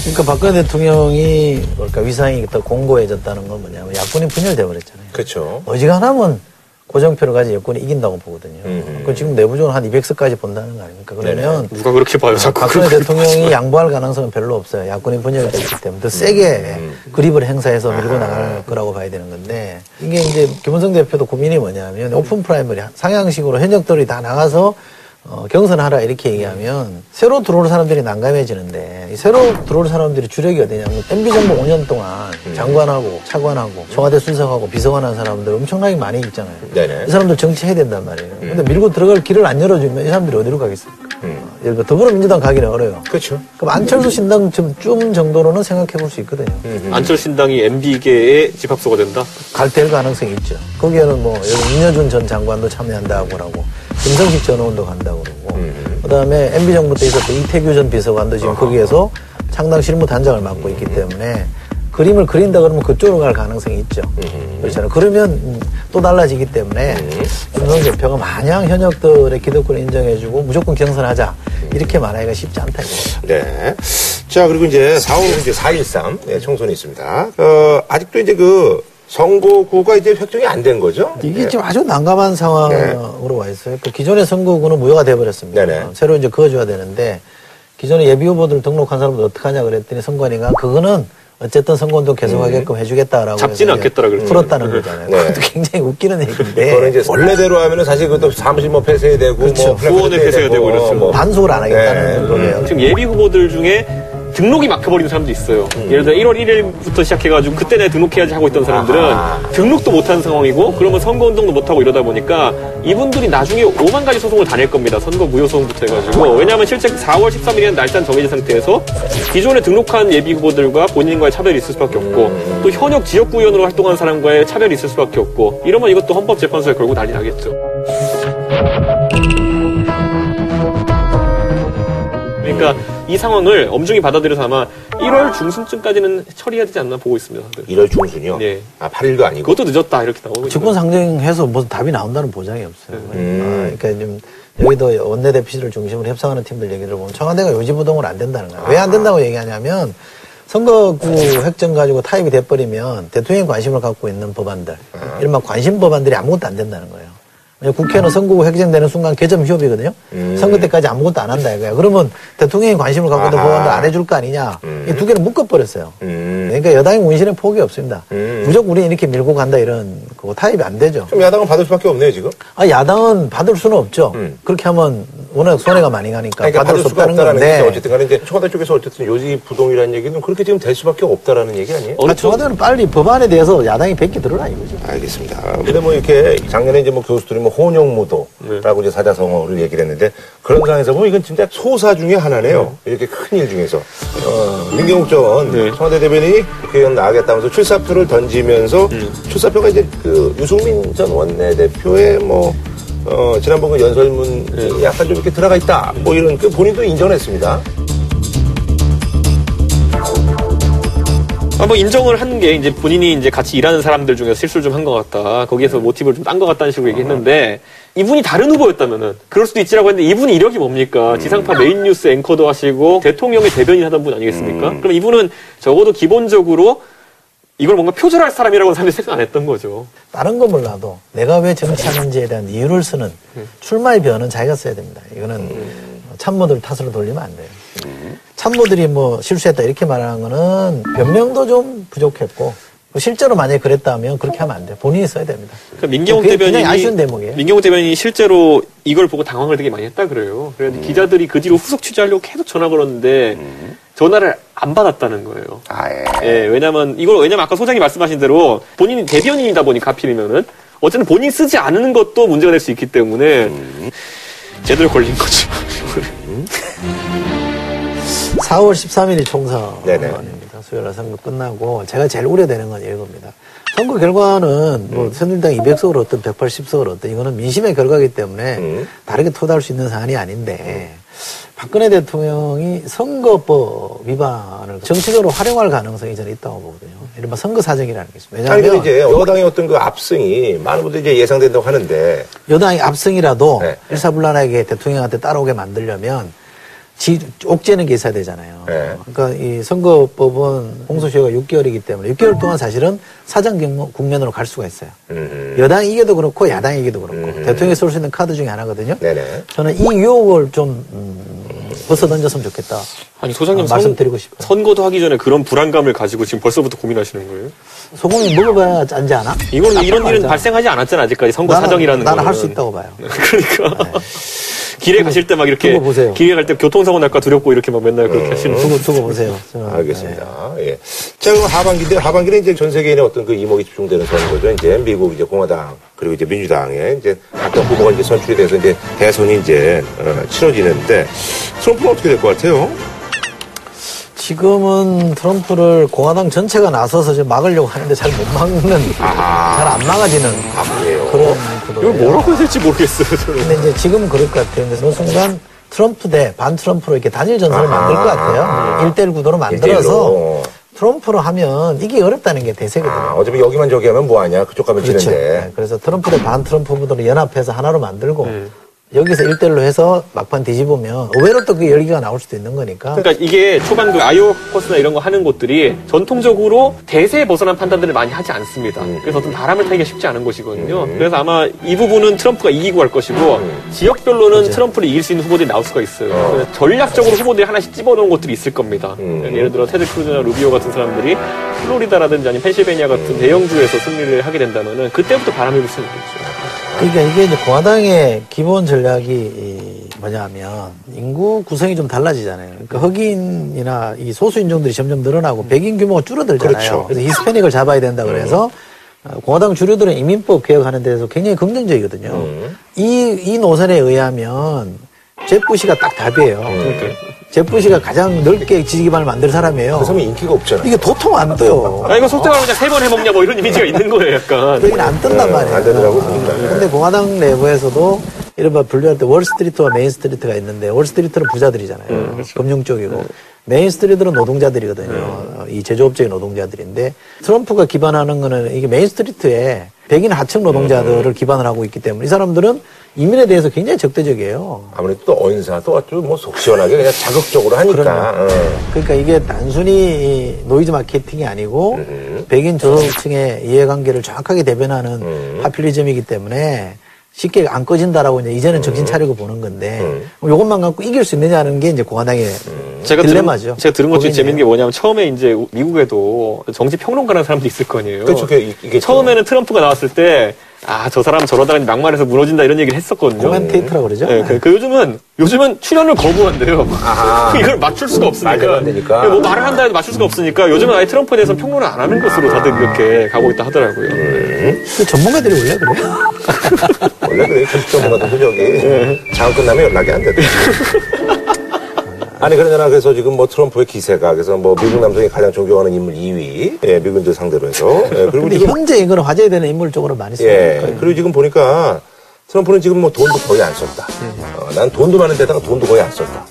그러니까 박근혜 대통령이 뭘까 위상이 더 공고해졌다는 건 뭐냐면 야권이 분열돼 버렸잖아요. 그렇죠. 어지간하면 고정표를 가진 여권이 이긴다고 보거든요. 음. 그 지금 내부적으로 한 200석까지 본다는 거 아닙니까? 그러면 누가 그렇게 봐요, 자꾸. 박근혜 대통령이 양보할 가능성은 별로 없어요. 야권이 분열됐기 때문에 더 세게 그립을 행사해서 밀고 나갈 거라고 봐야 되는 건데 이게 이제 김무성 대표도 고민이 뭐냐면 오픈 프라이머리 상향식으로 현역들이 다 나가서 어, 경선하라 이렇게 얘기하면 새로 들어올 사람들이 난감해지는데 이 새로 들어올 사람들이 주력이 어디냐면 MB 정부 5년 동안 장관하고 차관하고 청와대 수석하고 비서관 한 사람들 엄청나게 많이 있잖아요. 네네. 이 사람들 정치해야 된단 말이에요. 근데 밀고 들어갈 길을 안 열어주면 이 사람들이 어디로 가겠습니까? 어, 예를 들어 더불어민주당 가기는 어려요. 그렇죠. 그럼 안철수 신당 좀, 좀 정도로는 생각해 볼 수 있거든요. 안철 신당이 MB계의 집합소가 된다? 갈 될 가능성이 있죠. 거기에는 뭐, 윤여준 전 장관도 참여한다고 그러고, 김성식 전 의원도 간다고 그러고, 그 다음에 MB정부 때 있었던 이태규 전 비서관도 지금 거기에서 창당 실무 단장을 맡고 있기 때문에 그림을 그린다 그러면 그쪽으로 갈 가능성이 있죠. 그렇잖아요. 그러면 음, 또 달라지기 때문에 김성 대표가 마냥 현역들의 기득권을 인정해주고 무조건 경선하자 이렇게 말하기가 쉽지 않다 이거예요. 네. 자, 그리고 이제 4월 이제 4.13 네, 총선이 있습니다. 어, 아직도 이제 그 선거구가 이제 획정이 안 된 거죠? 이게 예. 지금 아주 난감한 상황으로 와 있어요. 그 기존의 선거구는 무효가 돼버렸습니다. 네네. 새로 이제 그어줘야 되는데 기존에 예비 후보들 등록한 사람들 어떡하냐 그랬더니 선관위가 그거는 어쨌든 선거운동 계속하게끔 해주겠다라고 잡지는 해서 이제 않겠더라 그랬죠. 풀었다는 거잖아요. 네. 그것도 굉장히 웃기는 얘기인데 원래대로 하면은 사실 그것도 사무실 뭐 폐쇄되고 그렇죠. 뭐 후원을 폐쇄해야 되고 그렇죠. 뭐 단속을 안 하겠다는 네. 거예요. 지금 예비 후보들 중에 등록이 막혀버리는 사람도 있어요. 예를 들어 1월 1일부터 시작해가지고 그때 내가 등록해야지 하고 있던 사람들은 아하. 등록도 못하는 상황이고 그러면 선거운동도 못하고 이러다 보니까 이분들이 나중에 5만 가지 소송을 다낼 겁니다. 선거 무효 소송부터 해가지고 왜냐하면 실제 4월 13일에는 날짜는 정해진 상태에서 기존에 등록한 예비 후보들과 본인과의 차별이 있을 수밖에 없고 또 현역 지역구 의원으로 활동하는 사람과의 차별이 있을 수밖에 없고 이러면 이것도 헌법재판소에 걸고 난리 나겠죠. 그러니까 이 상황을 엄중히 받아들여서 아마 1월 중순쯤까지는 처리해야 되지 않나 보고 있습니다. 다들. 1월 중순이요? 네. 아, 8일도 아니고. 그것도 늦었다 이렇게 나오고 직권 있는 상정해서 무슨 답이 나온다는 보장이 없어요. 음. 아, 그러니까 좀 여기도 원내대표를 중심으로 협상하는 팀들 얘기를 보면 청와대가 요지부동을 안 된다는 거예요. 왜 안 된다고 얘기하냐면 선거구 획정 가지고 타입이 돼버리면 대통령이 관심을 갖고 있는 법안들, 이른바 관심 법안들이 아무것도 안 된다는 거예요. 왜냐면 국회는 선거구 획정되는 순간 개점 휴업이거든요. 음. 선거 때까지 아무것도 안 한다 이거야. 그러면 대통령이 관심을 갖고 있는. 법안들 안 해줄 거 아니냐. 음. 이 두 개를 묶어버렸어요. 음. 그러니까 여당의 운신에 폭이 없습니다. 음. 무조건 우리 이렇게 밀고 간다 이런 그거 타입이 안 되죠. 좀 야당은 받을 수밖에 없네요, 지금. 아, 야당은 받을 수는 없죠. 음. 그렇게 하면 워낙 손해가 많이 가니까 그러니까 받을 받을 수 없다는 건데. 게 어쨌든 간에 이제 청와대 쪽에서 어쨌든 요지 부동이라는 얘기는 그렇게 지금 될 수밖에 없다라는 얘기 아니에요? 아, 청와대는 빨리 법안에 대해서 야당이 뱉기 들어라 이거죠. 알겠습니다. 근데 뭐 이렇게 작년에 이제 뭐 교수들이 뭐 혼용무도라고 이제 사자성어를 얘기를 했는데 그런 상황에서 보면 이건 진짜 소사 중에 하나네요. 이렇게 큰 일 중에서. 어, 민경욱 전 네. 청와대 대변인이 국회의원 나가겠다면서 출사표를 던지면서 출사표가 이제 그 유승민 전 원내대표의 뭐 어, 지난번 그 연설문 약간 좀 이렇게 들어가 있다. 뭐 이런 그 본인도 인정했습니다. 뭐 인정을 한 게 이제 본인이 이제 같이 일하는 사람들 중에서 실수를 좀 한 것 같다. 거기에서 모티브를 좀 딴 것 같다는 식으로 얘기했는데 이분이 다른 후보였다면은 그럴 수도 있지라고 했는데 이분이 이력이 뭡니까? 지상파 메인 뉴스 앵커도 하시고 대통령의 대변인 하던 분 아니겠습니까? 그럼 이분은 적어도 기본적으로 이걸 뭔가 표절할 사람이라고 사람들이 생각 안 했던 거죠. 다른 건 몰라도 내가 왜 정치하는지에 대한 이유를 쓰는 출마의 변은 자기가 써야 됩니다. 이거는 참모들 탓으로 돌리면 안 돼요. 참모들이 뭐 실수했다 이렇게 말하는 거는 변명도 좀 부족했고 뭐 실제로 만약에 그랬다면 그렇게 하면 안 돼. 본인이 써야 됩니다. 그러니까 민경욱 대변인이 굉장히 아쉬운 대목이에요. 민경욱 대변인이 실제로 이걸 보고 당황을 되게 많이 했다 그래요. 그래서 기자들이 그 뒤로 후속 취재하려고 계속 전화 걸었는데 전화를 안 받았다는 거예요. 아, 예. 예, 왜냐면 이걸 왜냐면 아까 소장이 말씀하신 대로 본인이 대변인이다 보니까 하필이면은 어쨌든 본인 쓰지 않는 것도 문제가 될 수 있기 때문에 제대로 걸린 거죠. 4월 13일이 총선입니다. 수요일 날 선거 끝나고 제가 제일 우려되는 건 이겁니다. 선거 결과는 뭐 새누리당 200석을 얻든 180석을 얻든 이거는 민심의 결과이기 때문에 음. 다르게 토달할 수 있는 사안이 아닌데 박근혜 대통령이 선거법 위반을 정치적으로 활용할 가능성이 저는 있다고 보거든요. 이른바 선거 사정이라는 게 있습니다. 아니, 왜냐하면 이제 여당의 어떤 그 압승이 많은 분들이 이제 예상된다고 하는데 여당이 압승이라도 네. 일사불란하게 대통령한테 따라오게 만들려면 지, 옥죄는 게 있어야 되잖아요. 네. 그러니까 이 선거법은 공소시효가 6개월이기 때문에 6개월 동안 사실은 사전 경무- 국면으로 갈 수가 있어요. 음. 여당이 이겨도 그렇고 야당이 이겨도 그렇고 음. 대통령이 쏠 수 있는 카드 중에 하나거든요. 네네. 저는 이 유혹을 좀 음, 벗어 던졌으면 좋겠다. 아니 소장님 아, 선, 말씀드리고 싶어요. 선거도 하기 전에 그런 불안감을 가지고 지금 벌써부터 고민하시는 거예요? 소금이 먹어봐야 짠지 않아? 이거는 이런 일은 알잖아. 발생하지 않았잖아 아직까지 선거 나는- 사정이라는 나는 거는. 할 수 있다고 봐요. 그러니까 길에 가실 때 막 이렇게. 길에 갈 때 교통사고 날까 두렵고 이렇게 막 맨날 그렇게 하시는 두고, 두고 보세요. 저는, 알겠습니다. 예. 자, 그럼 하반기인데, 하반기는 이제 전 세계인의 어떤 그 이목이 집중되는 선거죠. 이제 미국 이제 공화당, 그리고 이제 민주당의 이제 각각 후보가 이제 선출이 돼서 이제 대선이 이제 어, 치러지는데, 트럼프는 어떻게 될 것 같아요? 지금은 트럼프를 공화당 전체가 나서서 지금 막으려고 하는데 잘 못 막는, 아하. 잘안 막아지는 그래요? 그런 이걸 구도예요. 뭐라고 해야 될지 모르겠어요 저는. 근데 이제 지금은 그럴 것 같아요. 근데 어느 순간 트럼프 대 반 트럼프로 이렇게 단일 전선을 아하. 만들 것 같아요. 일대일 구도로 만들어서 일대일로. 트럼프로 하면 이게 어렵다는 게 대세거든요. 아, 어차피 여기만 저기 하면 뭐하냐. 그쪽 가면 그렇죠. 지는데. 네, 그래서 트럼프 대 반 트럼프 후보들을 연합해서 하나로 만들고 여기서 일대일로 해서 막판 뒤집으면 의외로 또 그 열기가 나올 수도 있는 거니까. 그러니까 이게 초반 그 아이오와 코커스나 이런 거 하는 곳들이 전통적으로 대세에 벗어난 판단들을 많이 하지 않습니다. 그래서 어떤 바람을 타기가 쉽지 않은 곳이거든요. 그래서 아마 이 부분은 트럼프가 이기고 갈 것이고 지역별로는 트럼프를 이길 수 있는 후보들이 나올 수가 있어요. 그래서 전략적으로 후보들이 하나씩 집어넣은 곳들이 있을 겁니다. 예를 들어 테드 크루즈나 루비오 같은 사람들이 플로리다라든지 아니면 펜실베니아 같은 대형주에서 승리를 하게 된다면은 그때부터 바람이 불 수는 있겠죠. 그러니까 이게 이제 공화당의 기본 전략이 이 뭐냐면 인구 구성이 좀 달라지잖아요. 그러니까 흑인이나 이 소수 인종들이 점점 늘어나고 백인 규모가 줄어들잖아요. 그렇죠. 그래서 히스패닉을 잡아야 된다 그래서 어, 공화당 주류들은 이민법 개혁하는 데서 굉장히 긍정적이거든요. 이, 이 노선에 의하면 젭 부시가 딱 답이에요. 젭 부시가 가장 넓게 지지 기반을 만들 사람이에요. 그 사람이 인기가 없잖아요. 이게 도통 안 떠요. 아, 이거 말로 그냥 세 번 해먹냐 뭐 이런 이미지가 있는 거예요, 약간. 여기는 안 뜬단 네, 말이에요. 안 되더라고, 보니까. 네. 근데 공화당 내부에서도 이른바 분류할 때 월스트리트와 메인스트리트가 있는데 월스트리트는 부자들이잖아요. 음, 그렇죠. 금융 쪽이고. 메인스트리트는 노동자들이거든요. 네. 어, 이 제조업적인 노동자들인데 트럼프가 기반하는 거는 이게 메인스트리트에 백인 하층 노동자들을 음. 기반을 하고 있기 때문에 이 사람들은 이민에 대해서 굉장히 적대적이에요. 아무래도 또 언사 또 아주 뭐 속 시원하게 그냥 자극적으로 하니까. 어. 그러니까 이게 단순히 이 노이즈 마케팅이 아니고 음. 백인 저소득층의 이해관계를 정확하게 대변하는 음. 파퓰리즘이기 때문에 쉽게 안 꺼진다라고 이제 이제는 정신 차리고 보는 건데 음. 뭐 이것만 갖고 이길 수 있느냐는 게 이제 공화당의 제가 딜레마죠. 들은, 제가 들은 것 중에. 재밌는 게 뭐냐면 처음에 이제 미국에도 정치 평론가라는 사람도 있을 거 아니에요. 그렇죠. 처음에는 트럼프가 나왔을 때, 아, 저 사람 저러다가 막말해서 무너진다 이런 얘기를 했었거든요. commentator라고 그러죠. 네, 그, 그 요즘은, 요즘은 출연을 거부한대요. 아하. 이걸 맞출 수가 없으니까. 되니까. 뭐 말을 한다 해도 맞출 수가 없으니까 요즘은 아예 트럼프에 대해서 평론을 안 하는 것으로 다들 이렇게 가고 있다 하더라고요. 그 전문가들이 원래 그래요. 원래 그래 정치 전문가도 저기 장은 끝나면 연락이 안 되더라고. 아니 그러잖아 그래서 지금 뭐 트럼프의 기세가 그래서 뭐 미국 남성이 가장 존경하는 인물 2위 예, 미국인들 상대로 해서 예, 그리고 지금 현재 이거는 화제가 되는 인물 쪽으로 많이 쓰는 예 거예요. 그리고 지금 보니까 트럼프는 지금 뭐 돈도 거의 안 썼다. 어, 난 돈도 많은 데다가 돈도 거의 안 썼다.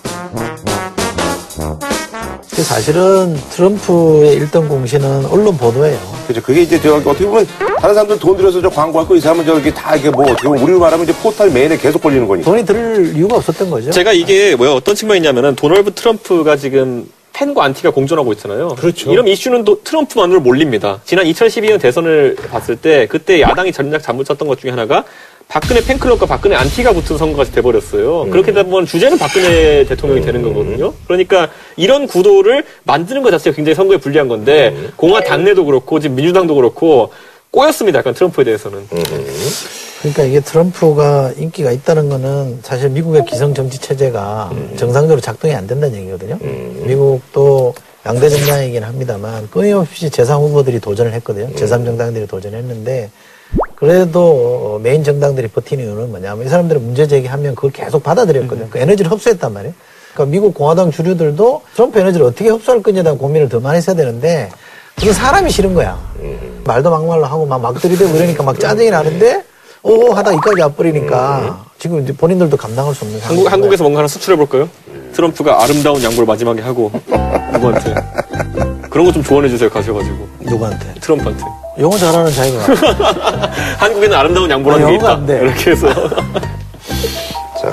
그 사실은 트럼프의 일등 공신은 언론 보도예요. 그죠. 그게 이제 저 어떻게 보면 다른 사람들 돈 들여서 저 광고할 거 이 사람은 저기 다 이게 뭐 어떻게 보면 우리로 말하면 이제 포탈 메인에 계속 걸리는 거니까. 돈이 들 이유가 없었던 거죠. 제가 이게 뭐야 어떤 측면이냐면은 도널드 트럼프가 지금 팬과 안티가 공존하고 있잖아요. 그렇죠. 이런 이슈는 또 트럼프만으로 몰립니다. 지난 2012년 대선을 봤을 때 그때 야당이 전략 잘못 쳤던 것 중에 하나가 박근혜 팬클럽과 박근혜 안티가 붙은 선거가 돼버렸어요. 그렇게 되다 보면 주제는 박근혜 대통령이 되는 거거든요. 그러니까 이런 구도를 만드는 것 자체가 굉장히 선거에 불리한 건데 공화 당내도 그렇고 지금 민주당도 그렇고 꼬였습니다. 약간 트럼프에 대해서는. 그러니까 이게 트럼프가 인기가 있다는 거는 사실 미국의 기성 정치 체제가 정상적으로 작동이 안 된다는 얘기거든요. 미국도 양대 정당이긴 합니다만 끊임없이 제3 후보들이 도전을 했거든요. 제3 정당들이 도전했는데 그래도 메인 정당들이 버티는 이유는 뭐냐면 이 사람들이 문제 제기하면 그걸 계속 받아들였거든요. 그 에너지를 흡수했단 말이에요. 그러니까 미국 공화당 주류들도 트럼프 에너지를 어떻게 흡수할 거냐에 대한 고민을 더 많이 했어야 되는데 그건 사람이 싫은 거야. 말도 막말로 하고 막, 막 들이대고 이러니까 막 짜증이 나는데 오 하다 이까지 와버리니까 지금 이제 본인들도 감당할 수 없는 상황. 한국, 한국에서 뭔가 하나 수출해 볼까요? 트럼프가 아름다운 양보를 마지막에 하고 누구한테 그런 거 좀 조언해 주세요 가셔가지고 누구한테? 트럼프한테 영어 잘하는 자기가. 한국에는 아름다운 양보라는 아, 게 영어가 있다. 이렇게 해서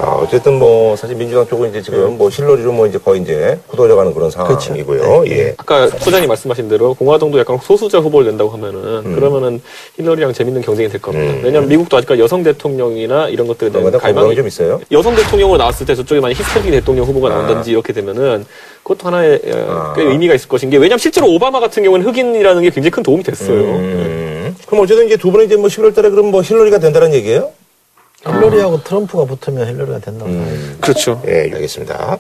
자, 어쨌든 뭐, 사실 민주당 쪽은 이제 지금 뭐 힐러리로 뭐 이제 거의 이제 굳어져가는 그런 상황이고요. 예. 아까 소장님 말씀하신 대로 공화당도 약간 소수자 후보를 낸다고 하면은 그러면은 힐러리랑 재밌는 경쟁이 될 겁니다. 왜냐하면 미국도 아직까지 여성 대통령이나 이런 것들에 대한 그거마다 갈망이 갈망이 좀 있어요. 여성 대통령으로 나왔을 때 저쪽에 만약 히스패닉 대통령 후보가 나온다든지 이렇게 되면은 그것도 하나의 어, 꽤 의미가 있을 것인 게 왜냐하면 실제로 오바마 같은 경우는 흑인이라는 게 굉장히 큰 도움이 됐어요. 음. 그럼 어쨌든 이제 두 분은 이제 뭐 11월 달에 그럼 뭐 힐러리가 된다는 얘기예요? 힐러리하고 트럼프가 붙으면 힐러리가 된다고 봐요. 그렇죠. 예, 알겠습니다.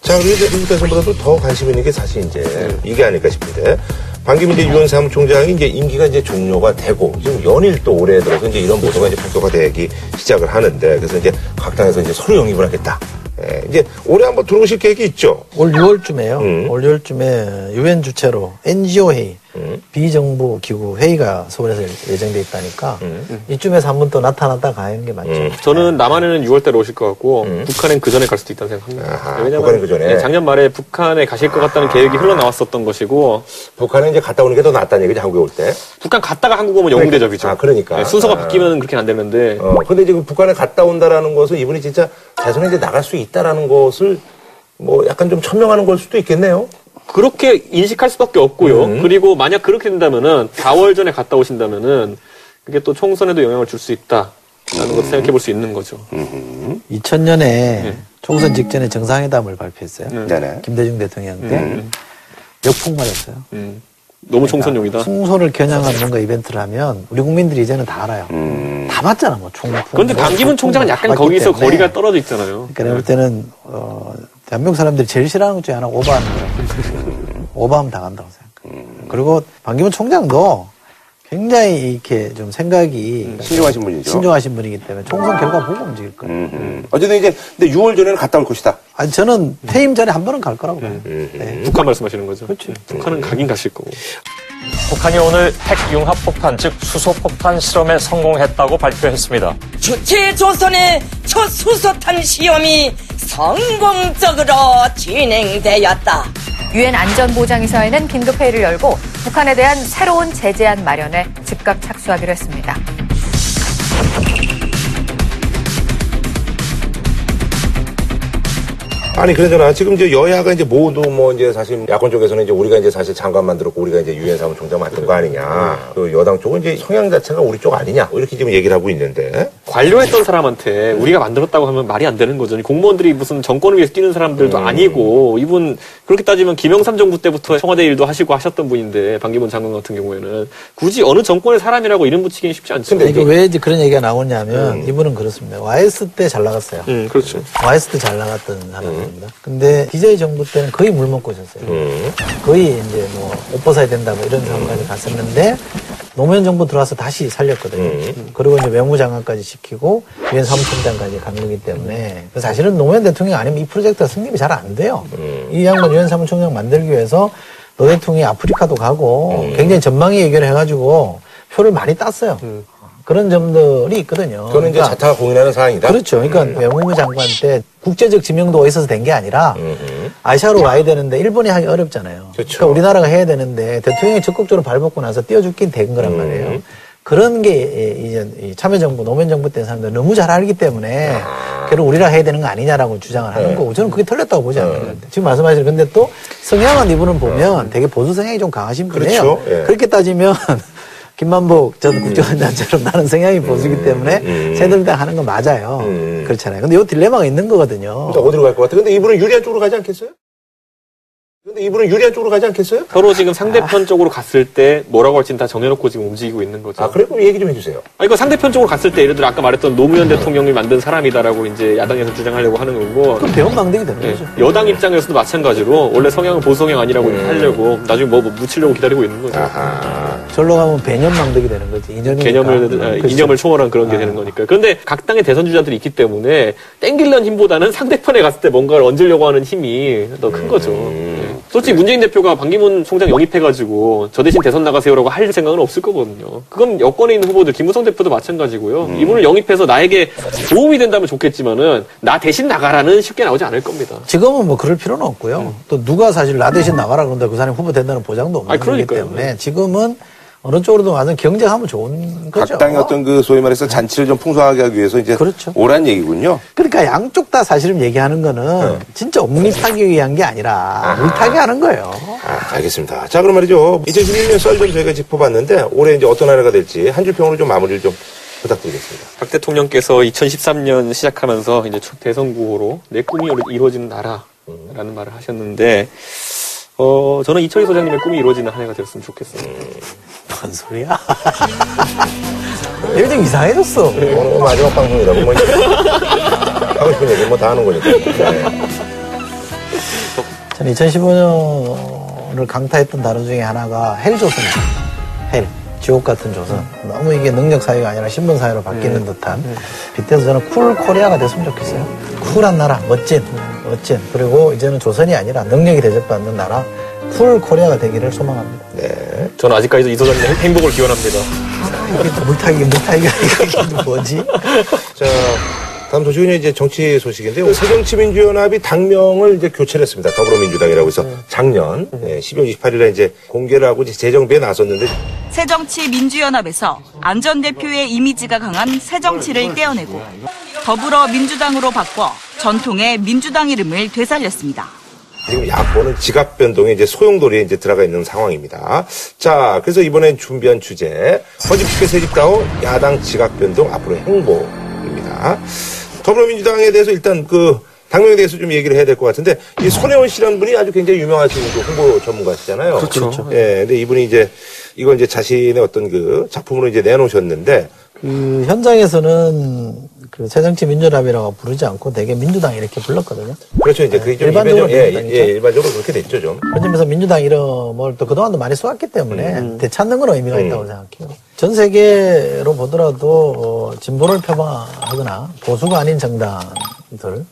자, 그리고 이제 미국 대선보다도 더 관심 있는 게 사실 이제 이게 아닐까 싶은데 방금 이제 유엔 사무총장이 이제 임기가 이제 종료가 되고 지금 연일 또 올해 들어서 이제 이런 보도가 이제 본격화되기 시작을 하는데 그래서 이제 각 당에서 이제 서로 영입을 하겠다. 예, 이제 올해 한번 들어오실 계획이 있죠. 올 6월쯤에요. 음. 올 6월쯤에 유엔 주최로 NGO 회의, 음. 비정부 기구 회의가 서울에서 예정돼 있다니까 음. 이쯤에서 한번 또 나타났다 가는 게 맞죠. 저는 남한에는 6월달에 오실 것 같고 북한엔 그 전에 갈 수도 있다는 생각합니다. 아하, 북한은 그 전에? 네, 작년 말에 북한에 가실 것 같다는 계획이 흘러나왔었던 것이고 북한에 이제 갔다 오는 게 더 낫다는 얘기죠, 한국에 올 때. 북한 갔다가 한국 오면 영웅 대접이죠. 아, 그러니까. 네, 순서가 아. 바뀌면 그렇게는 안 되는데 어, 근데 지금 북한에 갔다 온다라는 것은 이분이 진짜 자선에 이제 나갈 수 있다라는 것을 뭐 약간 좀 천명하는 걸 수도 있겠네요. 그렇게 인식할 수밖에 없고요. 음. 그리고 만약 그렇게 된다면은 4월 전에 갔다 오신다면은 그게 또 총선에도 영향을 줄 수 있다라는 음. 것을 생각해 볼 수 있는 거죠. 2000년에 총선 직전에 정상회담을 발표했어요. 네. 김대중 대통령 때 역풍 맞았어요. 음, 너무 총선용이다. 총선을 겨냥한 뭔가 이벤트를 하면 우리 국민들이 이제는 다 알아요. 다 봤잖아, 뭐 총풍. 그런데 뭐 강기문 총장은 다 약간 거기서 때문에. 거리가 떨어져 있잖아요. 그러니까 내가 볼 때는 어, 대한민국 사람들이 제일 싫어하는 것 중에 하나가 오버하는 거예요. 오버하면 당한다고 생각해요. 그리고 반기문 총장도 굉장히 이렇게 좀 생각이 신중하신 분이죠. 신중하신 분이기 때문에 총선 결과 보고 움직일 거예요. 음, 음. 어쨌든 이제 근데 6월 전에는 갔다 올 것이다. 아니 저는 퇴임 전에 한 번은 갈 거라고 봐요. 네. 북한 말씀하시는 거죠. 그렇죠. 북한은 가긴 가실 거고. 북한이 오늘 핵융합 폭탄, 즉 수소 폭탄 실험에 성공했다고 발표했습니다. 주체 조선의 첫 수소탄 시험이 성공적으로 진행되었다. 유엔 안전보장이사회는 긴급회의를 열고 북한에 대한 새로운 제재안 마련에 즉각 착수하기로 했습니다. 아니 그러잖아 지금 이제 여야가 이제 모두 뭐 이제 사실 야권 쪽에서는 이제 우리가 이제 사실 장관 만들었고 우리가 이제 유엔 사무총장 만든 거 아니냐. 그 여당 쪽은 이제 성향 자체가 우리 쪽 아니냐. 뭐 이렇게 지금 얘기를 하고 있는데. 관료했던 사람한테 우리가 만들었다고 하면 말이 안 되는 거죠. 공무원들이 무슨 정권을 위해서 뛰는 사람들도 아니고 이분 그렇게 따지면 김영삼 정부 때부터 청와대 일도 하시고 하셨던 분인데 반기문 장관 같은 경우에는 굳이 어느 정권의 사람이라고 이름 붙이기는 쉽지 않죠. 그러니까 왜 이제 그런 얘기가 나오냐면 이분은 그렇습니다. YS 때잘 나갔어요. 음, 그렇죠. YS 때잘 나갔던 사람 입니다. 근데 DJ 정부 때는 거의 물 먹고 있었어요. 거의 이제 뭐 옷 벗어야 된다 뭐 이런 상황까지 갔었는데 노무현 정부 들어와서 다시 살렸거든요. 그리고 이제 외무장관까지 시키고 유엔 사무총장까지 간 거기 때문에 사실은 노무현 대통령 아니면 이 프로젝트가 성립이 잘 안 돼요. 이 양반 유엔 사무총장 만들기 위해서 노 대통령이 아프리카도 가고 굉장히 전방위 얘기를 해가지고 표를 많이 땄어요. 그런 점들이 있거든요. 그거는 이제 그러니까 자타가 공인하는 사항이다. 그렇죠. 그러니까 외무부 장관 때 국제적 지명도가 있어서 된 게 아니라 아시아로 와야 되는데 일본이 하기 어렵잖아요. 그렇죠. 러니까 우리나라가 해야 되는데 대통령이 적극적으로 발벗고 나서 띄워주긴 된 거란 말이에요. 그런 게 이제 이 참여정부, 노무현 정부 때 사람들 너무 잘 알기 때문에 결국 우리가 해야 되는 거 아니냐라고 주장을 하는 네. 거고 저는 그게 틀렸다고 보지 않아요. 지금 말씀하신 근데 또 성향은 이분은 보면 되게 보수 성향이 좀 강하신 분이에요. 그렇죠. 예. 그렇게 따지면 김만복 전 국정원장처럼 나는 성향이 보수기 때문에 새누리당 하는 건 맞아요. 음. 그렇잖아요. 근데 이 딜레마가 있는 거거든요. 어디로 갈 것 같아? 근데 이분은 유리한 쪽으로 가지 않겠어요? 근데 이분은 유리한 쪽으로 가지 않겠어요? 서로 지금 상대편 쪽으로 갔을 때 뭐라고 할지는 다 정해놓고 지금 움직이고 있는 거죠. 아, 그래? 그럼 얘기 좀 해주세요. 아니, 그 상대편 쪽으로 갔을 때 예를 들어 아까 말했던 노무현 대통령을 만든 사람이다라고 이제 야당에서 주장하려고 하는 거고 그럼 배은망덕이 되는 예, 거죠. 여당 입장에서도 마찬가지로 원래 성향은 보수성향 아니라고 하려고 나중에 뭐, 뭐 묻히려고 기다리고 있는 거죠. 아하. 절로 가면 배념망덕이 되는 거지. 이념이니까. 개념을 아, 그렇죠. 이념을 초월한 그런 게 되는 거니까. 그런데 각 당의 대선 주자들이 있기 때문에 땡기려는 힘보다는 상대편에 갔을 때 뭔가를 얹으려고 하는 힘이 더 큰 거죠. 예. 솔직히 문재인 대표가 반기문 총장 영입해가지고 저 대신 대선 나가세요라고 할 생각은 없을 거거든요. 그건 여권에 있는 후보들 김무성 대표도 마찬가지고요. 이분을 영입해서 나에게 도움이 된다면 좋겠지만은 나 대신 나가라는 쉽게 나오지 않을 겁니다. 지금은 뭐 그럴 필요는 없고요. 또 누가 사실 나 대신 나가라 그런다 그 사람이 후보 된다는 보장도 없는 거기. 때문에 지금은 어느 쪽으로든 와서 경쟁하면 좋은 거죠. 각 당의 어떤 그 소위 말해서 잔치를 좀 풍성하게 하기 위해서 이제 그렇죠. 오란 얘기군요. 그러니까 양쪽 다 사실은 얘기하는 거는 진짜 옥립하기 위한 게 아니라 물타기 하는 거예요. 아, 알겠습니다. 자, 그럼 말이죠. 2011년 썰 좀 저희가 짚어봤는데 올해 이제 어떤 한 해가 될지 한 줄 평으로 좀 마무리를 좀 부탁드리겠습니다. 박 대통령께서 2013년 시작하면서 이제 첫 대선 구호로 내 꿈이 이루어지는 나라라는 말을 하셨는데 어 저는 이철희 소장님의 꿈이 이루어지는 한 해가 되었으면 좋겠어요. 뭔 소리야? 요즘 이상해졌어. 오늘 마지막 방송이라고 뭐 이제 하고 싶은 얘기 뭐 다 하는 거니까. 네. 저는 2015년을 강타했던 단어 중에 하나가 헬조선입니다. Hell. 지옥 같은 조선. 너무 이게 능력 사회가 아니라 신분 사회로 바뀌는 듯한. 빗대서 저는 cool Korea가 됐으면 좋겠어요. 쿨한 나라, 멋진, 멋진. 그리고 이제는 조선이 아니라 능력이 대접받는 나라, cool Korea가 되기를 소망합니다. 네. 저는 아직까지도 이 소장님 행복을 기원합니다. 이게 또 물타기, 물타기가 이게 뭐지? 자, 다음 소식은 이제 정치 소식인데요. 새정치민주연합이 당명을 이제 교체를 했습니다. 더불어민주당이라고 해서 작년 예, 12월 28일에 이제 공개를 하고 이제 재정비에 나섰는데 새정치민주연합에서 안 전 대표의 이미지가 강한 새정치를 떼어내고 더불어민주당으로 바꿔 전통의 민주당 이름을 되살렸습니다. 지금 야권은 지각 변동에 이제 소용돌이에 이제 들어가 있는 상황입니다. 자, 그래서 이번엔 준비한 주제 허집시켜 새집다운 야당 지각 변동 앞으로 행보입니다. 더불어민주당에 대해서 일단 그 당명에 대해서 좀 얘기를 해야 될 것 같은데 이 손혜원 씨라는 분이 아주 굉장히 유명하신 그 홍보 전문가시잖아요. 그렇죠. 예, 근데 이분이 이제 이걸 이제 자신의 어떤 그 작품으로 이제 내놓으셨는데 그 현장에서는 그 새정치 민주연합이라고 부르지 않고 대개 민주당 이렇게 불렀거든요. 그렇죠. 이제 그게 좀 일반적으로 예. 예, 일반적으로 그렇게 됐죠, 좀. 점에서 민주당 이름을 또 그동안도 많이 써왔기 때문에 되찾는 건 의미가 음. 있다고 생각해요. 전 세계로 보더라도 어, 진보를 표방하거나 보수가 아닌 정당들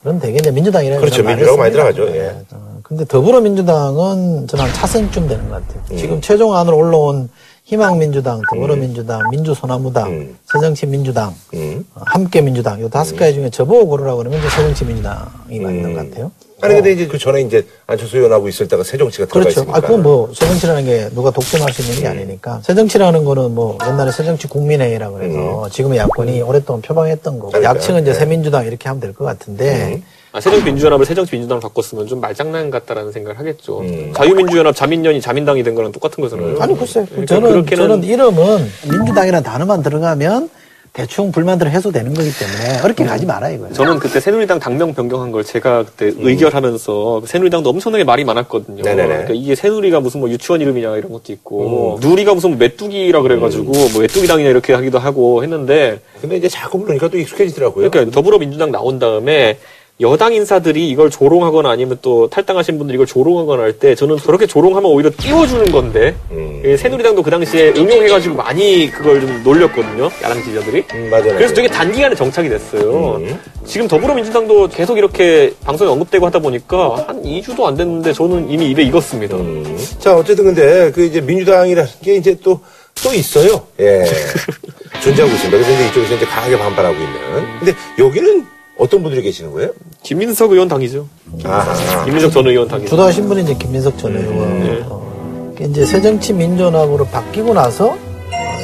그런 대개 이제 민주당이라는 그렇죠. 민주라고 많이. 들어가죠. 예. 네. 어, 근데 더불어민주당은 저는 한 차선쯤 되는 것 같아요. 음. 지금 최종안으로 올라온 희망민주당, 더불어민주당, 민주소나무당, 음. 새정치민주당, 음. 어, 함께민주당 요 다섯 가지 중에 저보고 고르라고 그러면 이제 새정치민주당이 맞는 것 같아요. 아니 근데 이제 그 전에 이제 안철수 의원하고 있을 때가 새정치가 들어가 그렇죠. 있으니까. 아, 그건 뭐, 새정치라는 게 누가 독점할 수 있는 게 아니니까. 새정치라는 거는 뭐, 옛날에 새정치 국민회의라고 그래서 지금의 야권이 오랫동안 표방했던 거고, 그러니까요. 약칭은 이제 네. 새민주당 이렇게 하면 될 것 같은데, 아, 새정치민주연합을 새정치민주당으로 바꿨으면 좀 말장난 같다라는 생각을 하겠죠. 음. 자유민주연합, 자민련이 자민당이 된 거랑 똑같은 거잖아요. 아니, 글쎄, 그러니까 저는, 그렇게는- 저는 이름은 민주당이라는 단어만 들어가면 대충 불만들을 해소되는 거기 때문에 어렵게 가지 마라 이거예요. 저는 그때 새누리당 당명 변경한 걸 제가 그때 의결하면서 새누리당도 엄청나게 말이 많았거든요. 음. 네네네. 그러니까 이게 새누리가 무슨 뭐 유치원 이름이냐 이런 것도 있고 음. 누리가 무슨 뭐 메뚜기라 그래가지고 뭐 메뚜기당이냐 이렇게 하기도 하고 했는데 근데 이제 자꾸 부르니까 또 익숙해지더라고요. 그러니까 더불어민주당 나온 다음에 여당 인사들이 이걸 조롱하거나 아니면 또 탈당하신 분들이 이걸 조롱하거나 할 때 저는 저렇게 조롱하면 오히려 띄워주는 건데 음. 예, 새누리당도 그 당시에 응용해가지고 많이 그걸 좀 놀렸거든요. 야당 지지자들이. 음, 맞아요. 그래서 되게 단기간에 정착이 됐어요. 음. 지금 더불어민주당도 계속 이렇게 방송에 언급되고 하다 보니까 한 2주도 안 됐는데 저는 이미 입에 익었습니다. 음. 자, 어쨌든 근데 그 이제 민주당이라는 게 이제 또, 또 있어요. 예. 존재하고 있습니다. 그래서 이제 이쪽에서 이제 강하게 반발하고 있는. 근데 여기는 어떤 분들이 계시는 거예요? 김민석 의원 당이죠. 아, 김민석 전 의원 당이죠. 주도하신 분이 이제 김민석 전 의원. 네. 어, 이제 새정치민주연합으로 바뀌고 나서 어,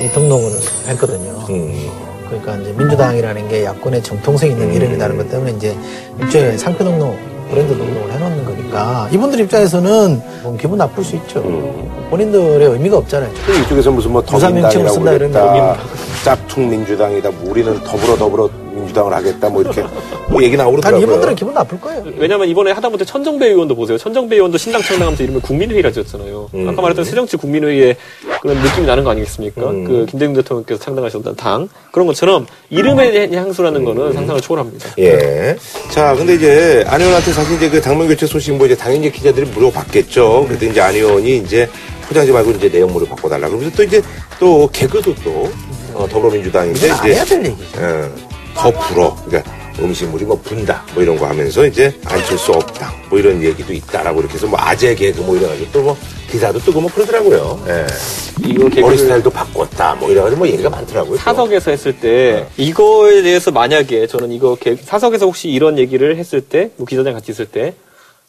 이 등록을 했거든요. 음. 그러니까 이제 민주당이라는 게 야권의 정통성 있는 이름이라는 것 때문에 이제 일종의 상표 등록, 브랜드 등록을 해놓는 거니까 이분들 입장에서는 뭐 기분 나쁠 수 있죠. 본인들의 의미가 없잖아요. 이쪽에서 무슨 뭐 부산 명칭을 더민당이라고 쓴다 그랬다. 짝퉁 민주당이다. 뭐 우리는 더불어 더불어 민주당을 하겠다. 뭐 이렇게 뭐 얘기 그러더라고요. 이분들은 기분 나쁠 거예요. 왜냐면 이번에 하다못해 천정배 의원도 보세요. 천정배 의원도 신당 창당하면서 이름을 국민회의라 지었잖아요. 음. 아까 말했던 새정치 국민회의의 그런 느낌이 나는 거 아니겠습니까? 음. 그 김대중 대통령께서 창당하셨던 당 그런 것처럼 이름에 대한 향수라는 거는 상상을 초월합니다. 예. 자, 근데 이제 안 의원한테 사실 이제 그 당면 교체 소식 뭐 이제 당연히 기자들이 물어봤겠죠. 그래도 이제 안 의원이 이제 포장지 말고 이제 내용물을 바꿔달라. 그러면서 또 이제 또 개그도 또 어, 더불어민주당인데 이제 해야 될 얘기죠. 어, 더 불어. 그러니까 음식물이 뭐 분다. 뭐 이런 거 하면서 이제 안칠 수 없다. 뭐 이런 얘기도 있다라고 이렇게 해서 뭐 아재 개그 뭐 이래가지고 또 뭐 기사도 뜨고 뭐 그러더라고요. 예. 이거 머리 개그를 스타일도 바꿨다. 뭐 이래가지고 뭐 얘기가 많더라고요. 또. 사석에서 했을 때 이거에 대해서 만약에 저는 이거 개- 사석에서 혹시 이런 얘기를 했을 때, 뭐 기자장 같이 있을 때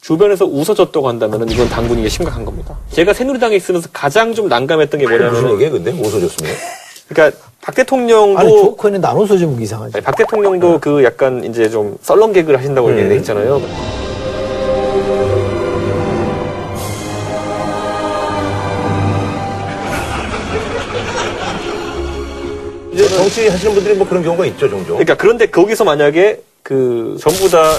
주변에서 웃어줬다고 한다면은 이건 당분이 심각한 겁니다. 제가 새누리당에 있으면서 가장 좀 난감했던 게 무슨 뭐냐면, 얘기예요, 근데? 웃어줬으면. 그러니까 박 대통령도 아니 조커는 나눠서 좀 이상하지. 아니, 박 대통령도 그 약간 이제 좀 썰렁 개그를 하신다고 음. 얘기 있잖아요. 이제 정치 하시는 분들이 뭐 그런 경우가 있죠, 종종. 그러니까 그런데 거기서 만약에 그 전부 다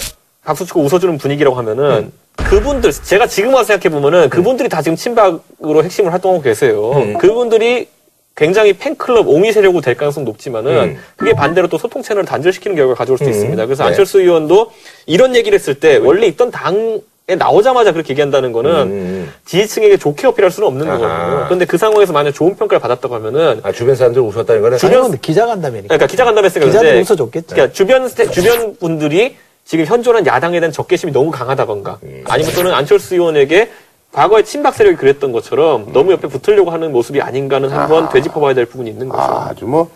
박수 치고 웃어주는 분위기라고 하면은 그분들 제가 지금 와서 생각해 보면은 그분들이 다 지금 친박으로 핵심을 활동하고 계세요. 음. 그분들이 굉장히 팬클럽 옹이 세력으로 될 가능성 높지만은 음. 그게 반대로 또 소통 채널을 단절시키는 결과를 가져올 수 음. 있습니다. 그래서 네. 안철수 의원도 이런 얘기를 했을 때 원래 있던 당 나오자마자 그렇게 얘기한다는 거는 음. 지지층에게 좋게 어필할 수는 없는 아하. 거거든요. 그런데 그 상황에서 만약 좋은 평가를 받았다고 하면은 아, 주변 사람들 웃었다는 거는 주변- 기자 간담회니까. 그러니까 기자 간담회 했으니까 기자들이 근데 웃어줬겠죠. 그러니까 주변 세- 주변 분들이 지금 현존한 야당에 대한 적개심이 너무 강하다던가 음. 아니면 또는 안철수 의원에게 과거에 친박 세력이 그랬던 것처럼 너무 옆에 붙으려고 하는 모습이 아닌가는 한번 되짚어봐야 될 부분이 있는 거죠. 아, 아주 뭐,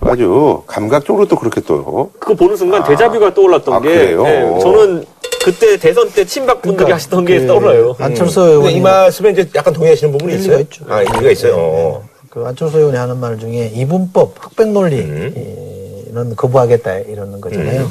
아주 감각적으로 또 그렇게 또. 그거 보는 순간 데자뷰가 떠올랐던 아, 게 그래요? 예, 저는 그때 대선 때 친박 분들이 그러니까 하시던 게그 떠올라요. 안철수 근데 의원이 이 말씀에 이제 약간 동의하시는 부분이 일리가 있어요? 있죠. 아, 일리가 있어요. 어. 그 안철수 의원이 하는 말 중에 이분법, 흑백 음. 논리는 거부하겠다 이러는 거잖아요.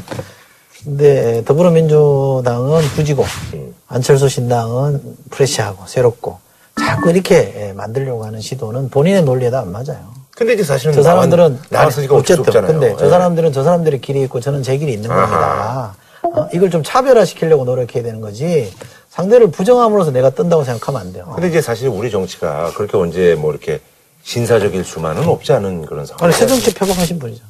근데 더불어민주당은 부지고 음. 안철수 신당은 프레시하고 새롭고 자꾸 이렇게 예, 만들려고 하는 시도는 본인의 논리에도 안 맞아요. 근데 이제 사실은 저 사람들은 나서지가 어쩔 수 어쨌든. 근데 저 예. 사람들은 저 사람들의 길이 있고 저는 제 길이 있는 겁니다. 어? 이걸 좀 차별화시키려고 노력해야 되는 거지 상대를 부정함으로써 내가 뜬다고 생각하면 안 돼요. 근데 이제 사실 우리 정치가 그렇게 언제 뭐 이렇게 신사적일 수만은 없지 않은 그런 상황. 아니 새 정치 표방하신 분이죠.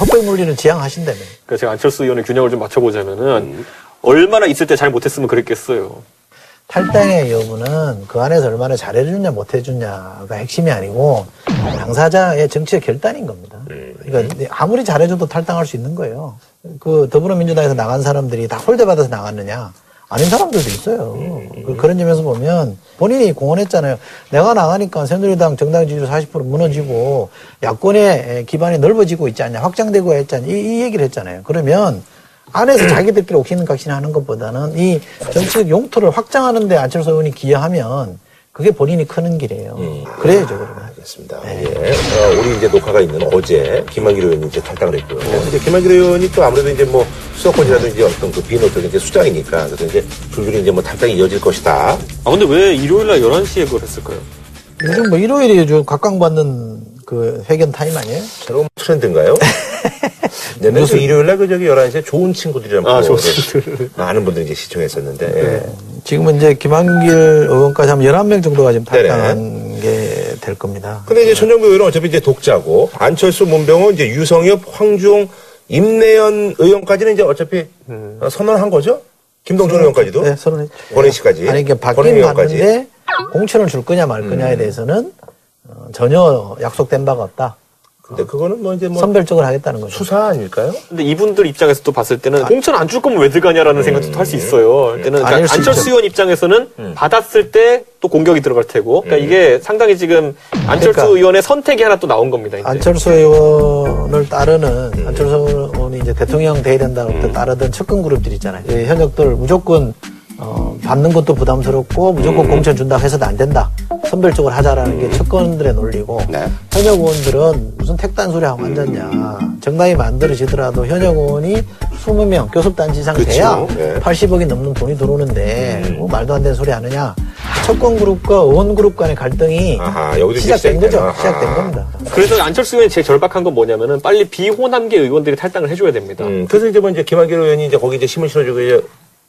헛백 논리를 지향하신다며. 그러니까 제가 안철수 의원의 균형을 좀 맞춰보자면은 음. 얼마나 있을 때 잘 못했으면 그랬겠어요. 탈당의 여부는 그 안에서 얼마나 잘해주냐 못해주냐가 핵심이 아니고 당사자의 정치의 결단인 겁니다. 그러니까 아무리 잘해줘도 탈당할 수 있는 거예요. 그 더불어민주당에서 나간 사람들이 다 홀대받아서 나갔느냐? 아닌 사람들도 있어요. 그- 그런 점에서 보면 본인이 공언했잖아요. 내가 나가니까 새누리당 정당 지지율 40% 무너지고 야권의 기반이 넓어지고 있지 않냐, 확장되고 있지 않냐, 이, 이 얘기를 했잖아요. 그러면 안에서 자기들끼리 옥신각신 하는 것보다는 이 정치적 용토를 확장하는데 안철수 의원이 기여하면 그게 본인이 크는 길이에요. 그래야죠, 그러면. 알겠습니다. 예. 어, 우리 이제 녹화가 있는 어제 김한길 의원이 이제 탈당을 했고요. 이제 김한길 의원이 또 아무래도 이제 뭐 수도권이라든지 어떤 그 비노 측 이제 수장이니까 그래서 이제 줄줄이 이제 뭐 탈당이 이어질 것이다. 아 근데 왜 일요일 날 11시에 그걸 했을까요? 요즘 뭐 일요일이 요즘 각광받는 그 회견 타임 아니에요? 새로운 트렌드인가요? 옛날에 그 일요일 날그 저기 11시에 좋은 친구들이라는 아, 좋은 프로그램 많은 분들이 이제 시청했었는데. 예. 지금은 이제 김한길 의원까지 하면 11명 정도가 지금 네네. 탈당한 게 될 겁니다. 근데 이제 천정부 의원은 어차피 이제 독자고 안철수, 문병호, 이제 유성엽, 황주홍, 임내연 의원까지는 이제 어차피 어, 선언한 거죠? 김동준 의원까지도? 네, 선언했죠. 권혜 씨까지. 아니, 이게. 음. 봤는데 공천을 줄 거냐 말 거냐에 대해서는 어, 전혀 약속된 바가 없다. 근데 그거는 뭐 이제 뭐 선별적으로 하겠다는 거죠. 수사 아닐까요? 근데 이분들 입장에서 또 봤을 때는 공천 안 줄 거면 왜 들어가냐라는 생각도 할 수 있어요. 때는 그러니까 아닐 수 안철수 있죠. 의원 입장에서는 받았을 때 또 공격이 들어갈 테고, 그러니까 이게 상당히 지금 안철수 그러니까 의원의 선택이 하나 또 나온 겁니다. 이제. 안철수 의원을 따르는 안철수 의원이 이제 대통령 돼야 된다고 때 따르던 측근 그룹들 있잖아요. 이 현역들 무조건 어, 받는 것도 부담스럽고 무조건 공천 준다고 해서도 안 된다. 선별적으로 하자라는 게 측근들의 논리고 네. 현역 의원들은 무슨 택단 소리 하고 앉았냐. 정당이 만들어지더라도 현역 의원이 20명 교섭단지 이상 그쵸. 돼야 네. 80억이 넘는 돈이 들어오는데 뭐 말도 안 되는 소리 하느냐. 측근 그룹과 의원 그룹 간의 갈등이 아하, 시작된 시작된 거죠. 아하. 시작된 겁니다. 그래서 안철수 의원이 제일 절박한 건 뭐냐면은 빨리 비호남계 의원들이 탈당을 해줘야 됩니다. 음, 그래서 이제 뭐 이제 김한길 의원이 이제 거기 이제 힘을 실어주고 이제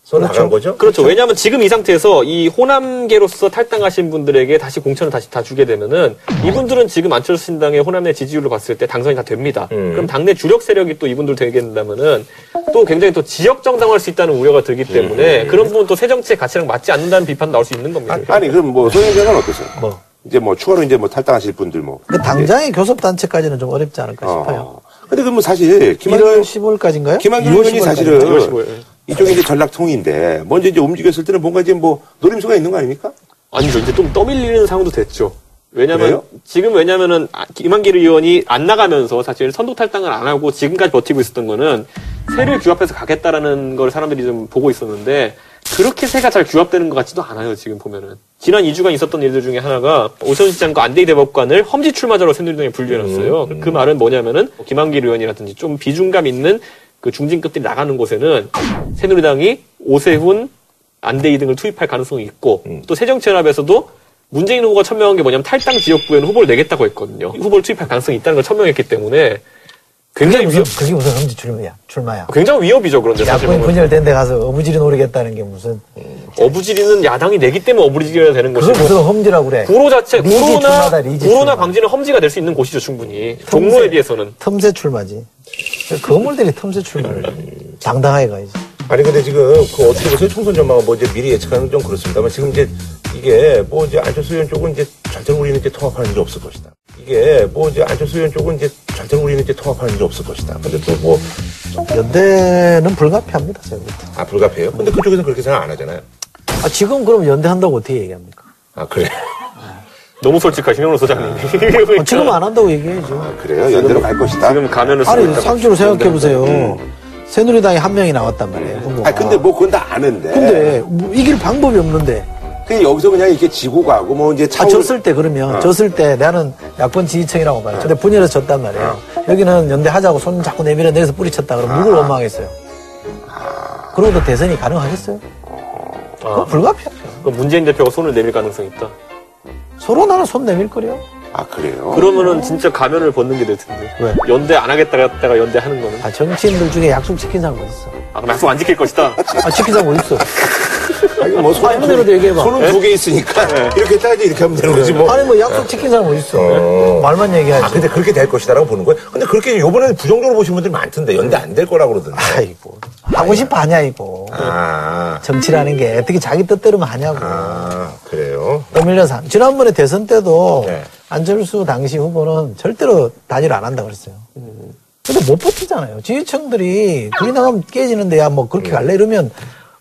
서 나간 거죠? 그렇죠. 왜냐하면 지금 이 상태에서 이 호남계로서 탈당하신 분들에게 다시 공천을 다시 다 주게 되면은 이분들은 지금 안철수 신당의 호남 내 지지율로 봤을 때 당선이 다 됩니다. 음. 그럼 당내 주력 세력이 또 이분들 되게 된다면은 또 굉장히 또 지역 정당화할 수 있다는 우려가 들기 때문에 음. 그런 부분 또 새 정치의 가치랑 맞지 않는다는 비판 나올 수 있는 겁니다. 아 니, 그럼 뭐, 소영생은 어떠세요? 뭐. 이제 뭐, 추가로 이제 뭐 탈당하실 분들 뭐. 그 당장의 교섭 단체까지는 좀 어렵지 않을까 싶어요. 어. 근데 그뭐 사실, 1월 김한길, 15일까지인가요? 김한길 의원이 사실은 1월 15일. 이쪽에 이제 전략통인데, 먼저 이제 움직였을 때는 뭔가 이제 뭐, 노림수가 있는 거 아닙니까? 아니죠. 이제 좀 떠밀리는 상황도 됐죠. 왜냐면 그래요? 지금 왜냐면은 아, 김한길 의원이 안 나가면서 사실 선도 탈당을 안 하고 지금까지 버티고 있었던 거는 새를 규합해서 가겠다라는 걸 사람들이 좀 보고 있었는데 그렇게 새가 잘 규합되는 것 같지도 않아요. 지금 보면은 지난 2주간 있었던 일들 중에 하나가 오천 시장과 안대희 대법관을 험지 출마자로 새누리당에 분류해놨어요. 그 말은 뭐냐면은 김한길 의원이라든지 좀 비중감 있는 그 중진급들이 나가는 곳에는 새누리당이 오세훈, 안대희 등을 투입할 가능성이 있고 또 새정치연합에서도 문재인 후보가 천명한 게 뭐냐면 탈당 지역구에는 후보를 내겠다고 했거든요. 후보를 투입할 가능성이 있다는 걸 천명했기 때문에 굉장히 위협, 그게 무슨 험지 출마야, 출마야. 굉장히 위협이죠. 그런데 사실 보면 분열된 데 가서 어부지리 노리겠다는 게 무슨, 어부지리는 야당이 내기 때문에 어부지리가 되는 그걸 것이고 무슨 험지라고 그래. 구로 자체 리지 구로나 출마다, 리지 구로나 출마. 광진은 험지가 될 수 있는 곳이죠 충분히 틈새. 종로에 비해서는 틈새 출마지. 건물들이 틈새 출마를 당당하게 가야지. 아니 근데 지금 그 어떻게 보세요? 총선 전망은 뭐 이제 미리 예측하는 좀 그렇습니다만 지금 이제 이게 뭐 이제 안철수 의원 쪽은 이제 절대로 우리는 이제 통합하는 일이 없을 것이다. 이게 뭐 이제 안철수 의원 쪽은 이제 절대로 우리는 이제 통합하는 일이 없을 것이다. 근데 또 뭐 연대는 불가피합니다, 제가 볼 때. 아, 불가피해요? 근데 그쪽에서는 그렇게 생각 안 하잖아요. 아, 지금 그럼 연대한다고 어떻게 얘기합니까? 아 그래. 너무 솔직하신 형로 소장님. 어, 지금 안 한다고 얘기해야죠. 아, 그래요? 연대로 갈 것이다. 지금 가면을 쓰고 아니. 상주로 생각해 보세요. 새누리당이 한 명이 나왔단 말이에요. 아 근데 뭐 그건 다 아는데. 근데 뭐 이길 방법이 없는데. 그 여기서 그냥 이렇게 지고 가고 뭐 이제 아, 차올 졌을 때 그러면 졌을 때 나는 야권 지지층이라고 봐요. 근데 분열해서 졌단 말이에요. 여기는 연대 하자고 손 자꾸 내밀어 내서 뿌리쳤다 그러면 누굴 원망하겠어요? 그러고도 대선이 가능하겠어요? 그거 아, 불가피하죠. 그럼 문재인 대표가 손을 내밀 가능성이 있다. 서로 나는 손 내밀 거려. 아 그래요? 그러면은 진짜 가면을 벗는 게 될 텐데. 왜? 연대 안 하겠다 했다가 연대 하는 거는. 아, 정치인들 중에 약속 지킨 사람 어디 있어? 아, 그럼 약속 안 지킬 것이다. 아, 지킨 사람 어디 있어? 아니 뭐 아, 손은 형대로도 얘기해봐. 손은 두 개 있으니까 이렇게 따야지 이렇게 하면 되는 거지 뭐. 아니, 뭐 약속 지킨 사람 어디 있어? 어. 말만 얘기하지. 아 근데 그렇게 될 것이다라고 보는 거예요? 근데 그렇게 요번에 부정적으로 보신 분들이 많던데 연대 안 될 거라고 그러던데. 아이고. 하고 싶어 하냐, 이거. 아, 정치라는 게 어떻게 자기 뜻대로만 하냐고. 아 그래요? 떠밀려서. 지난번에 대선 때도 네. 안철수 당시 후보는 절대로 단일 안 한다 그랬어요. 근데 못 버티잖아요. 지지층들이 둘이 나가면 깨지는데 야, 뭐 그렇게 갈래? 이러면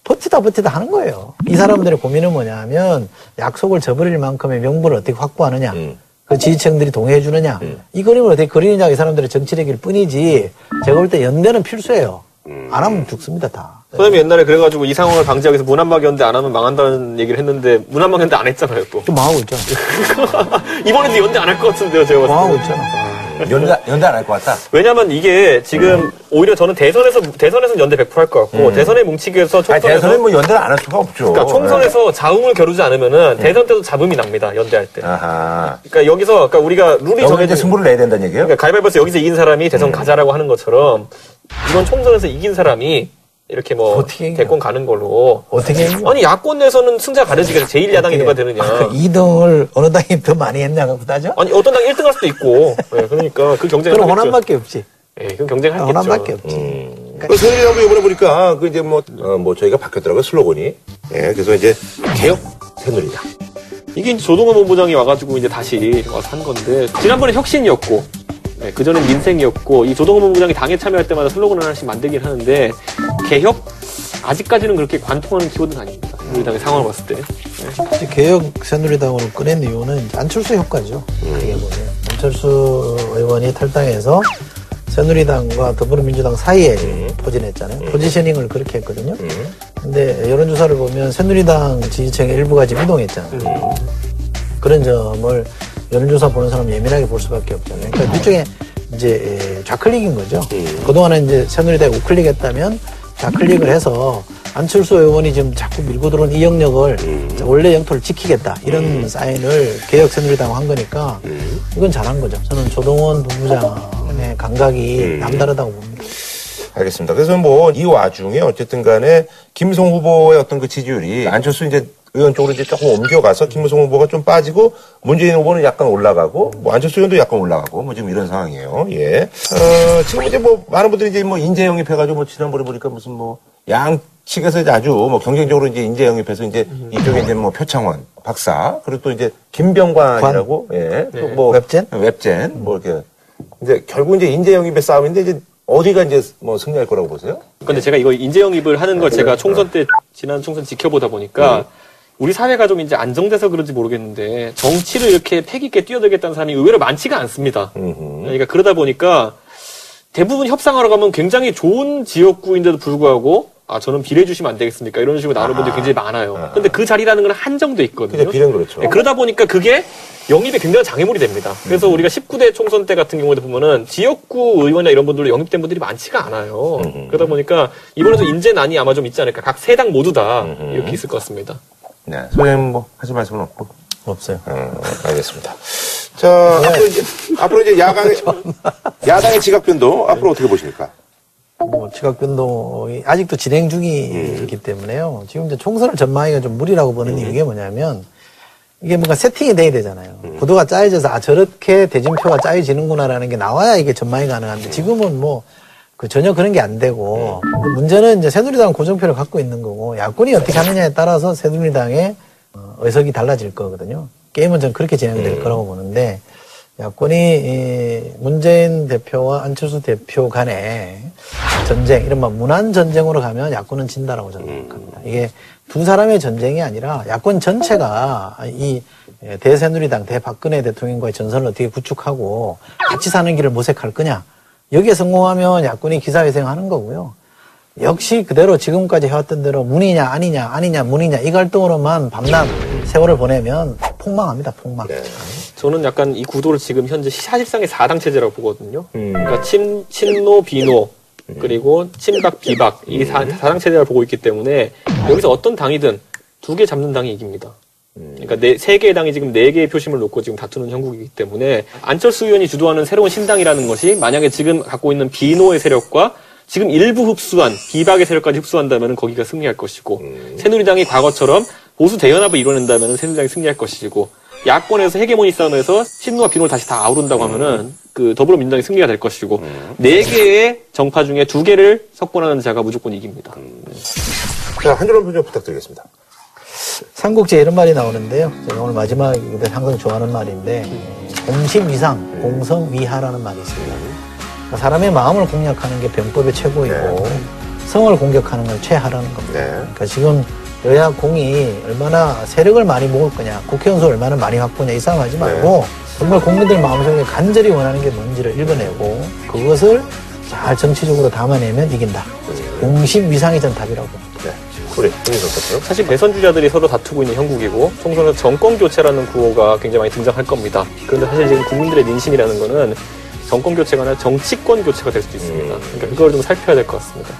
버티다 버티다 하는 거예요. 이 사람들의 고민은 뭐냐면 약속을 저버릴 만큼의 명분을 어떻게 확보하느냐. 음. 그 지지층들이 동의해 주느냐. 이 그림을 어떻게 그리느냐가 이 사람들의 정치력일 뿐이지 제가 볼 때 연대는 필수예요. 안 하면 죽습니다, 다. 소장님 옛날에 그래가지고 이 상황을 방지하기 위해서 문한박 연대 안 하면 망한다는 얘기를 했는데 문한박 연대 안 했잖아요, 또. 좀 망하고 있잖아. 이번에도 연대 안 할 것 같은데요, 제가 봤을 때. 망하고 있잖아. 연대 연대 안 할 것 같다. 왜냐면 이게 지금 오히려 저는 대선에서 대선에서는 연대 100%할 것 같고 대선에 뭉치기 위해서 아니 총선에서 대선에 뭐 연대를 안 할 수가 없죠. 그러니까 총선에서 자웅을 겨루지 않으면은 대선 때도 잡음이 납니다 연대할 때. 네. 아하. 그러니까 여기서 그러니까 우리가 룰이 정해진 이제 승부를 내야 된다는 얘기예요? 그러니까 가위바위보에서 여기서 이긴 사람이 대선 가자라고 하는 것처럼 이번 총선에서 이긴 사람이 이렇게 뭐 어떻게? 대권 가는 걸로 어떻게 이겨? 아니 야권 내에서는 승자 가려지겠어 제1야당이 누가 되느냐 아, 2등을 어느 당이 더 많이 했냐고 따져? 아니 어떤 당이 1등 할 수도 있고 네, 그러니까 그 경쟁을 그럼 호남밖에 없지. 예, 그건 경쟁하겠죠 호남밖에 없지. 음. 그 새누리당도 이번에 보니까 그 이제 뭐, 어, 뭐 저희가 바뀌었더라고요 슬로건이. 예, 그래서 이제 개혁 새누리당. 이게 이제 조동원 본부장이 와가지고 이제 다시 와서 한 건데 지난번에 혁신이었고 네, 그전엔 민생이었고 이 조동원 본부장이 당에 참여할 때마다 슬로건을 하나씩 만들긴 하는데 개혁 아직까지는 그렇게 관통하는 키워드는 아닙니다. 우리당의 상황을 봤을 때. 네. 이제 개혁 새누리당으로 꺼낸 이유는 안철수 효과죠. 크게 보면. 안철수 의원이 탈당해서 새누리당과 더불어민주당 사이에 포진했잖아요. 포지셔닝을 그렇게 했거든요. 근데 여론조사를 보면 새누리당 지지층의 일부가 지금 이동했잖아요. 그런 점을 여론조사 보는 사람 예민하게 볼 수밖에 없잖아요. 그러니까 일종의 이제 예, 좌클릭인 거죠. 그동안에 이제 새누리당이 우클릭 했다면 좌클릭을 해서 안철수 의원이 지금 자꾸 밀고 들어온 이 영역을 원래 영토를 지키겠다 이런 사인을 개혁 새누리당 한 거니까 이건 잘한 거죠. 저는 조동원 본부장의 감각이 남다르다고 봅니다. 알겠습니다. 그래서 뭐 이 와중에 어쨌든 간에 김성 후보의 어떤 그 지지율이 안철수 이제 의원 쪽으로 이제 조금 옮겨가서 김무성 후보가 좀 빠지고 문재인 후보는 약간 올라가고 뭐 안철수 의원도 약간 올라가고 뭐 지금 이런 상황이에요. 예. 어, 지금 이제 뭐 많은 분들이 이제 뭐 인재 영입해가지고 뭐 지난번에 보니까 무슨 뭐 양측에서 이제 아주 뭐 경쟁적으로 이제 인재 영입해서 이제 이쪽에 이제 뭐 표창원 박사 그리고 또 이제 김병관이라고 예. 또 뭐 웹젠? 웹젠 뭐 이렇게 이제 결국 이제 인재 영입의 싸움인데 이제 어디가 이제 뭐 승리할 거라고 보세요? 근데 제가 이거 인재 영입을 하는 걸 제가 총선 때 지난 총선 지켜보다 보니까 우리 사회가 좀 이제 안정돼서 그런지 모르겠는데 정치를 이렇게 패기 있게 뛰어들겠다는 사람이 의외로 많지가 않습니다. 그러니까 그러다 보니까 대부분 협상하러 가면 굉장히 좋은 지역구인데도 불구하고 아 저는 비례 주시면 안 되겠습니까 이런 식으로 나오는 분들이 굉장히 많아요. 근데 그 자리라는 건 한정돼 있거든요. 비례는 그렇죠. 네, 그러다 보니까 그게 영입에 굉장히 장애물이 됩니다. 그래서 우리가 19대 총선 때 같은 경우에도 보면은 지역구 의원이나 이런 분들로 영입된 분들이 많지가 않아요. 그러다 보니까 이번에도 인재난이 아마 좀 있지 않을까. 각 세 당 모두 다 이렇게 있을 것 같습니다. 네. 소장님 뭐 하실 말씀은 없고. 없어요. 어, 알겠습니다. 자, 앞으로 이제, 앞으로 이제 야당의, 야당의 지각변도 앞으로 어떻게 보십니까? 뭐 지각 변동이 아직도 진행 중이기 때문에요. 지금 이제 총선을 전망하기가 좀 무리라고 보는 이유가 뭐냐면 이게 뭔가 세팅이 돼야 되잖아요. 구도가 짜여져서 아 저렇게 대진표가 짜여지는구나라는 게 나와야 이게 전망이 가능한데 지금은 뭐 그 전혀 그런 게 안 되고 문제는 이제 새누리당은 고정표를 갖고 있는 거고 야권이 어떻게 하느냐에 따라서 새누리당의 어, 의석이 달라질 거거든요. 게임은 저는 그렇게 진행될 거라고 보는데 야권이 이 문재인 대표와 안철수 대표 간의 전쟁, 이른바 문안 전쟁으로 가면 야권은 진다라고 저는 생각합니다. 이게 두 사람의 전쟁이 아니라 야권 전체가 이 대새누리당, 대박근혜 대통령과의 전선을 어떻게 구축하고 같이 사는 길을 모색할 거냐. 여기에 성공하면 야권이 기사회생하는 거고요. 역시 그대로 지금까지 해왔던 대로 문이냐 아니냐 아니냐 문이냐 이 갈등으로만 밤낮 세월을 보내면 폭망합니다 폭망. 저는 약간 이 구도를 지금 현재 사실상의 사당 체제라고 보거든요. 음. 그러니까 친, 친노, 비노, 그리고 친박, 비박 이 사, 사당 체제를 보고 있기 때문에 여기서 어떤 당이든 두 개 잡는 당이 이깁니다. 그러니까 네, 세 개의 당이 지금 네 개의 표심을 놓고 지금 다투는 형국이기 때문에 안철수 의원이 주도하는 새로운 신당이라는 것이 만약에 지금 갖고 있는 비노의 세력과 지금 일부 흡수한 비박의 세력까지 흡수한다면 거기가 승리할 것이고 새누리당이 과거처럼 보수 대연합을 이뤄낸다면 새누리당이 승리할 것이고 야권에서 헤게모니 싸움에서 친노와 비노를 다시 다 아우른다고 하면은 그 더불어민주당이 승리가 될 것이고 네 개의 정파 중에 두 개를 석권하는 자가 무조건 이깁니다. 자, 한 줄로 표정 부탁드리겠습니다. 삼국지에 이런 말이 나오는데요. 제가 오늘 마지막인데 항상 좋아하는 말인데 공심 위상, 공성 위하라는 말이 있습니다. 그러니까 사람의 마음을 공략하는 게 병법의 최고이고 성을 공격하는 건 최하라는 겁니다. 네. 그러니까 지금 여야 공이 얼마나 세력을 많이 모을 거냐, 국회의원 수 얼마나 많이 확보냐 이 싸움 하지 말고 정말 국민들 마음속에 간절히 원하는 게 뭔지를 읽어내고 그것을 잘 정치적으로 담아내면 이긴다. 공심 위상이 전 답이라고 봅니다. 네. 우리 홍인석 대표. 사실 대선 주자들이 서로 다투고 있는 형국이고 총선에서 정권 교체라는 구호가 굉장히 많이 등장할 겁니다. 그런데 사실 지금 국민들의 민심이라는 거는 정권 교체가 아니라 정치권 교체가 될 수도 있습니다. 그러니까 그걸 좀 살펴야 될 것 같습니다.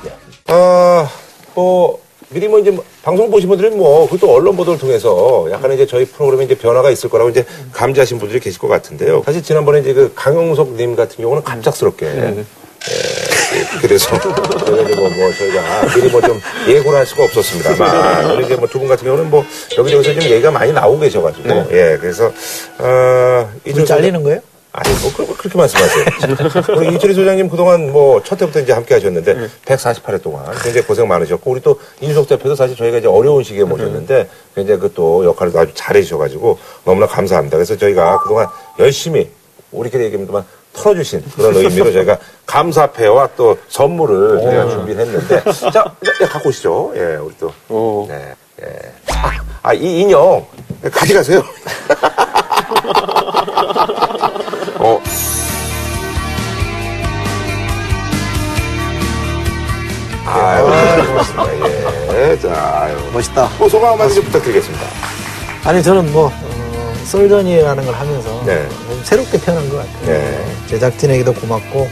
아, 뭐, 미리 뭐 이제 뭐 방송 보신 분들은 뭐, 그것도 언론 보도를 통해서 약간 이제 저희 프로그램에 이제 변화가 있을 거라고 이제 감지하신 분들이 계실 것 같은데요. 사실 지난번에 이제 그 강용석 님 같은 경우는 갑작스럽게. 예, 그래서 저희가 이제 뭐, 뭐 저희가 미리 뭐 좀 예고를 할 수가 없었습니다만 우리 이제 뭐 두 분 같은 경우는 뭐 여기저기서 좀 얘기가 많이 나오고 계셔가지고 예 그래서 어 이준석 잘리는 거예요? 아니, 뭐, 그, 그렇게 말씀하세요. 우리 이철희 소장님 그동안 뭐, 첫 해부터 이제 함께 하셨는데, 148회 동안 굉장히 고생 많으셨고, 우리 또 인수석 대표도 사실 저희가 이제 어려운 시기에 모셨는데, 굉장히 그 또 역할을 아주 잘해 주셔가지고, 너무나 감사합니다. 그래서 저희가 그동안 열심히, 우리끼리 얘기합니다만, 털어주신 그런 의미로 저희가 감사패와 또 선물을 저희가 준비를 했는데, 자, 예, 갖고 오시죠. 예, 우리 또. 오. 네, 예. 아, 아, 이 인형, 가져가세요. 어. 아유, 고맙습니다. 예. 자, 아유. 멋있다. 뭐 소감 한 말씀 좀 부탁드리겠습니다. 아니 저는 뭐 어, 썰전이라는 걸 하면서 네. 좀 새롭게 태어난 것 같아요. 네. 제작진에게도 고맙고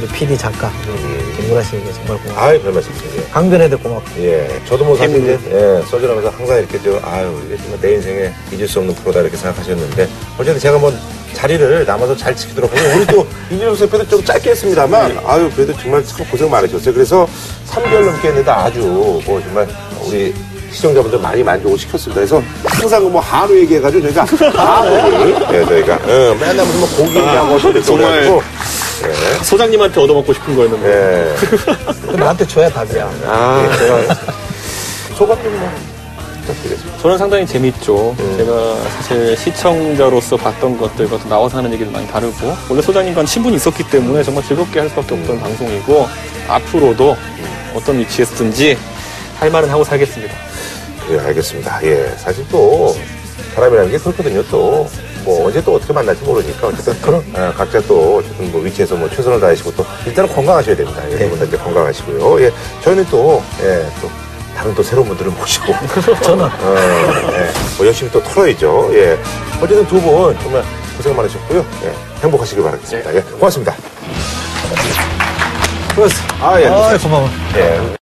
우리 PD 작가 우리 김구라 씨에게 정말 고맙고 아유, 별 말씀이세요. 강변에도 고맙고 예. 저도 뭐 사실 이제, 예, 써주라면서 항상 이렇게 저, 아유, 이게 정말 내 인생에 잊을 수 없는 프로다 이렇게 생각하셨는데, 어쨌든 제가 뭐 자리를 남아서 잘 지키도록 하고, 우리 또 이준석 대표도 좀 짧게 했습니다만, 아유, 그래도 정말 참 고생 많으셨어요. 그래서 3개월 넘게 했는데 아주 뭐 정말 우리 시청자분들 많이 만족을 시켰습니다. 그래서 항상 그뭐 한우 얘기해가지고 저희가 한우를, 예, 저희가, 어, 맨날 무슨 뭐 고기 얘기하고 어쩌고 정말. 그래가지고, 소장님한테 얻어먹고 싶은 거였는데. 예. 그 나한테 줘야 답이야. 아, 제가 소감 좀 뭐, 부탁드리겠습니다. 저는 상당히 재밌죠. 제가 사실 시청자로서 봤던 것들과 또 나와서 하는 얘기도 많이 다르고 원래 소장님과 친분이 있었기 때문에 정말 즐겁게 할 수밖에 없던 방송이고 앞으로도 어떤 위치에서든지 할 말은 하고 살겠습니다. 예, 알겠습니다. 예, 사실 또 사람이라는 게 그렇거든요. 또 뭐 언제 또 어떻게 만날지 모르니까 어쨌든 그런 각자 또 어쨌든 뭐 위치에서 뭐 최선을 다하시고 또 일단은 건강하셔야 됩니다. 예, 다 이제 건강하시고요. 예, 저희는 또 예, 또 다른 또 새로운 분들을 모시고 저는 어, 예, 뭐 열심히 또 털어야죠. 예, 어쨌든 두 분 정말 고생 많으셨고요. 예, 행복하시길 바라겠습니다. 예, 고맙습니다. 그렇습니다. 아, 예. 아, 고마워. 예.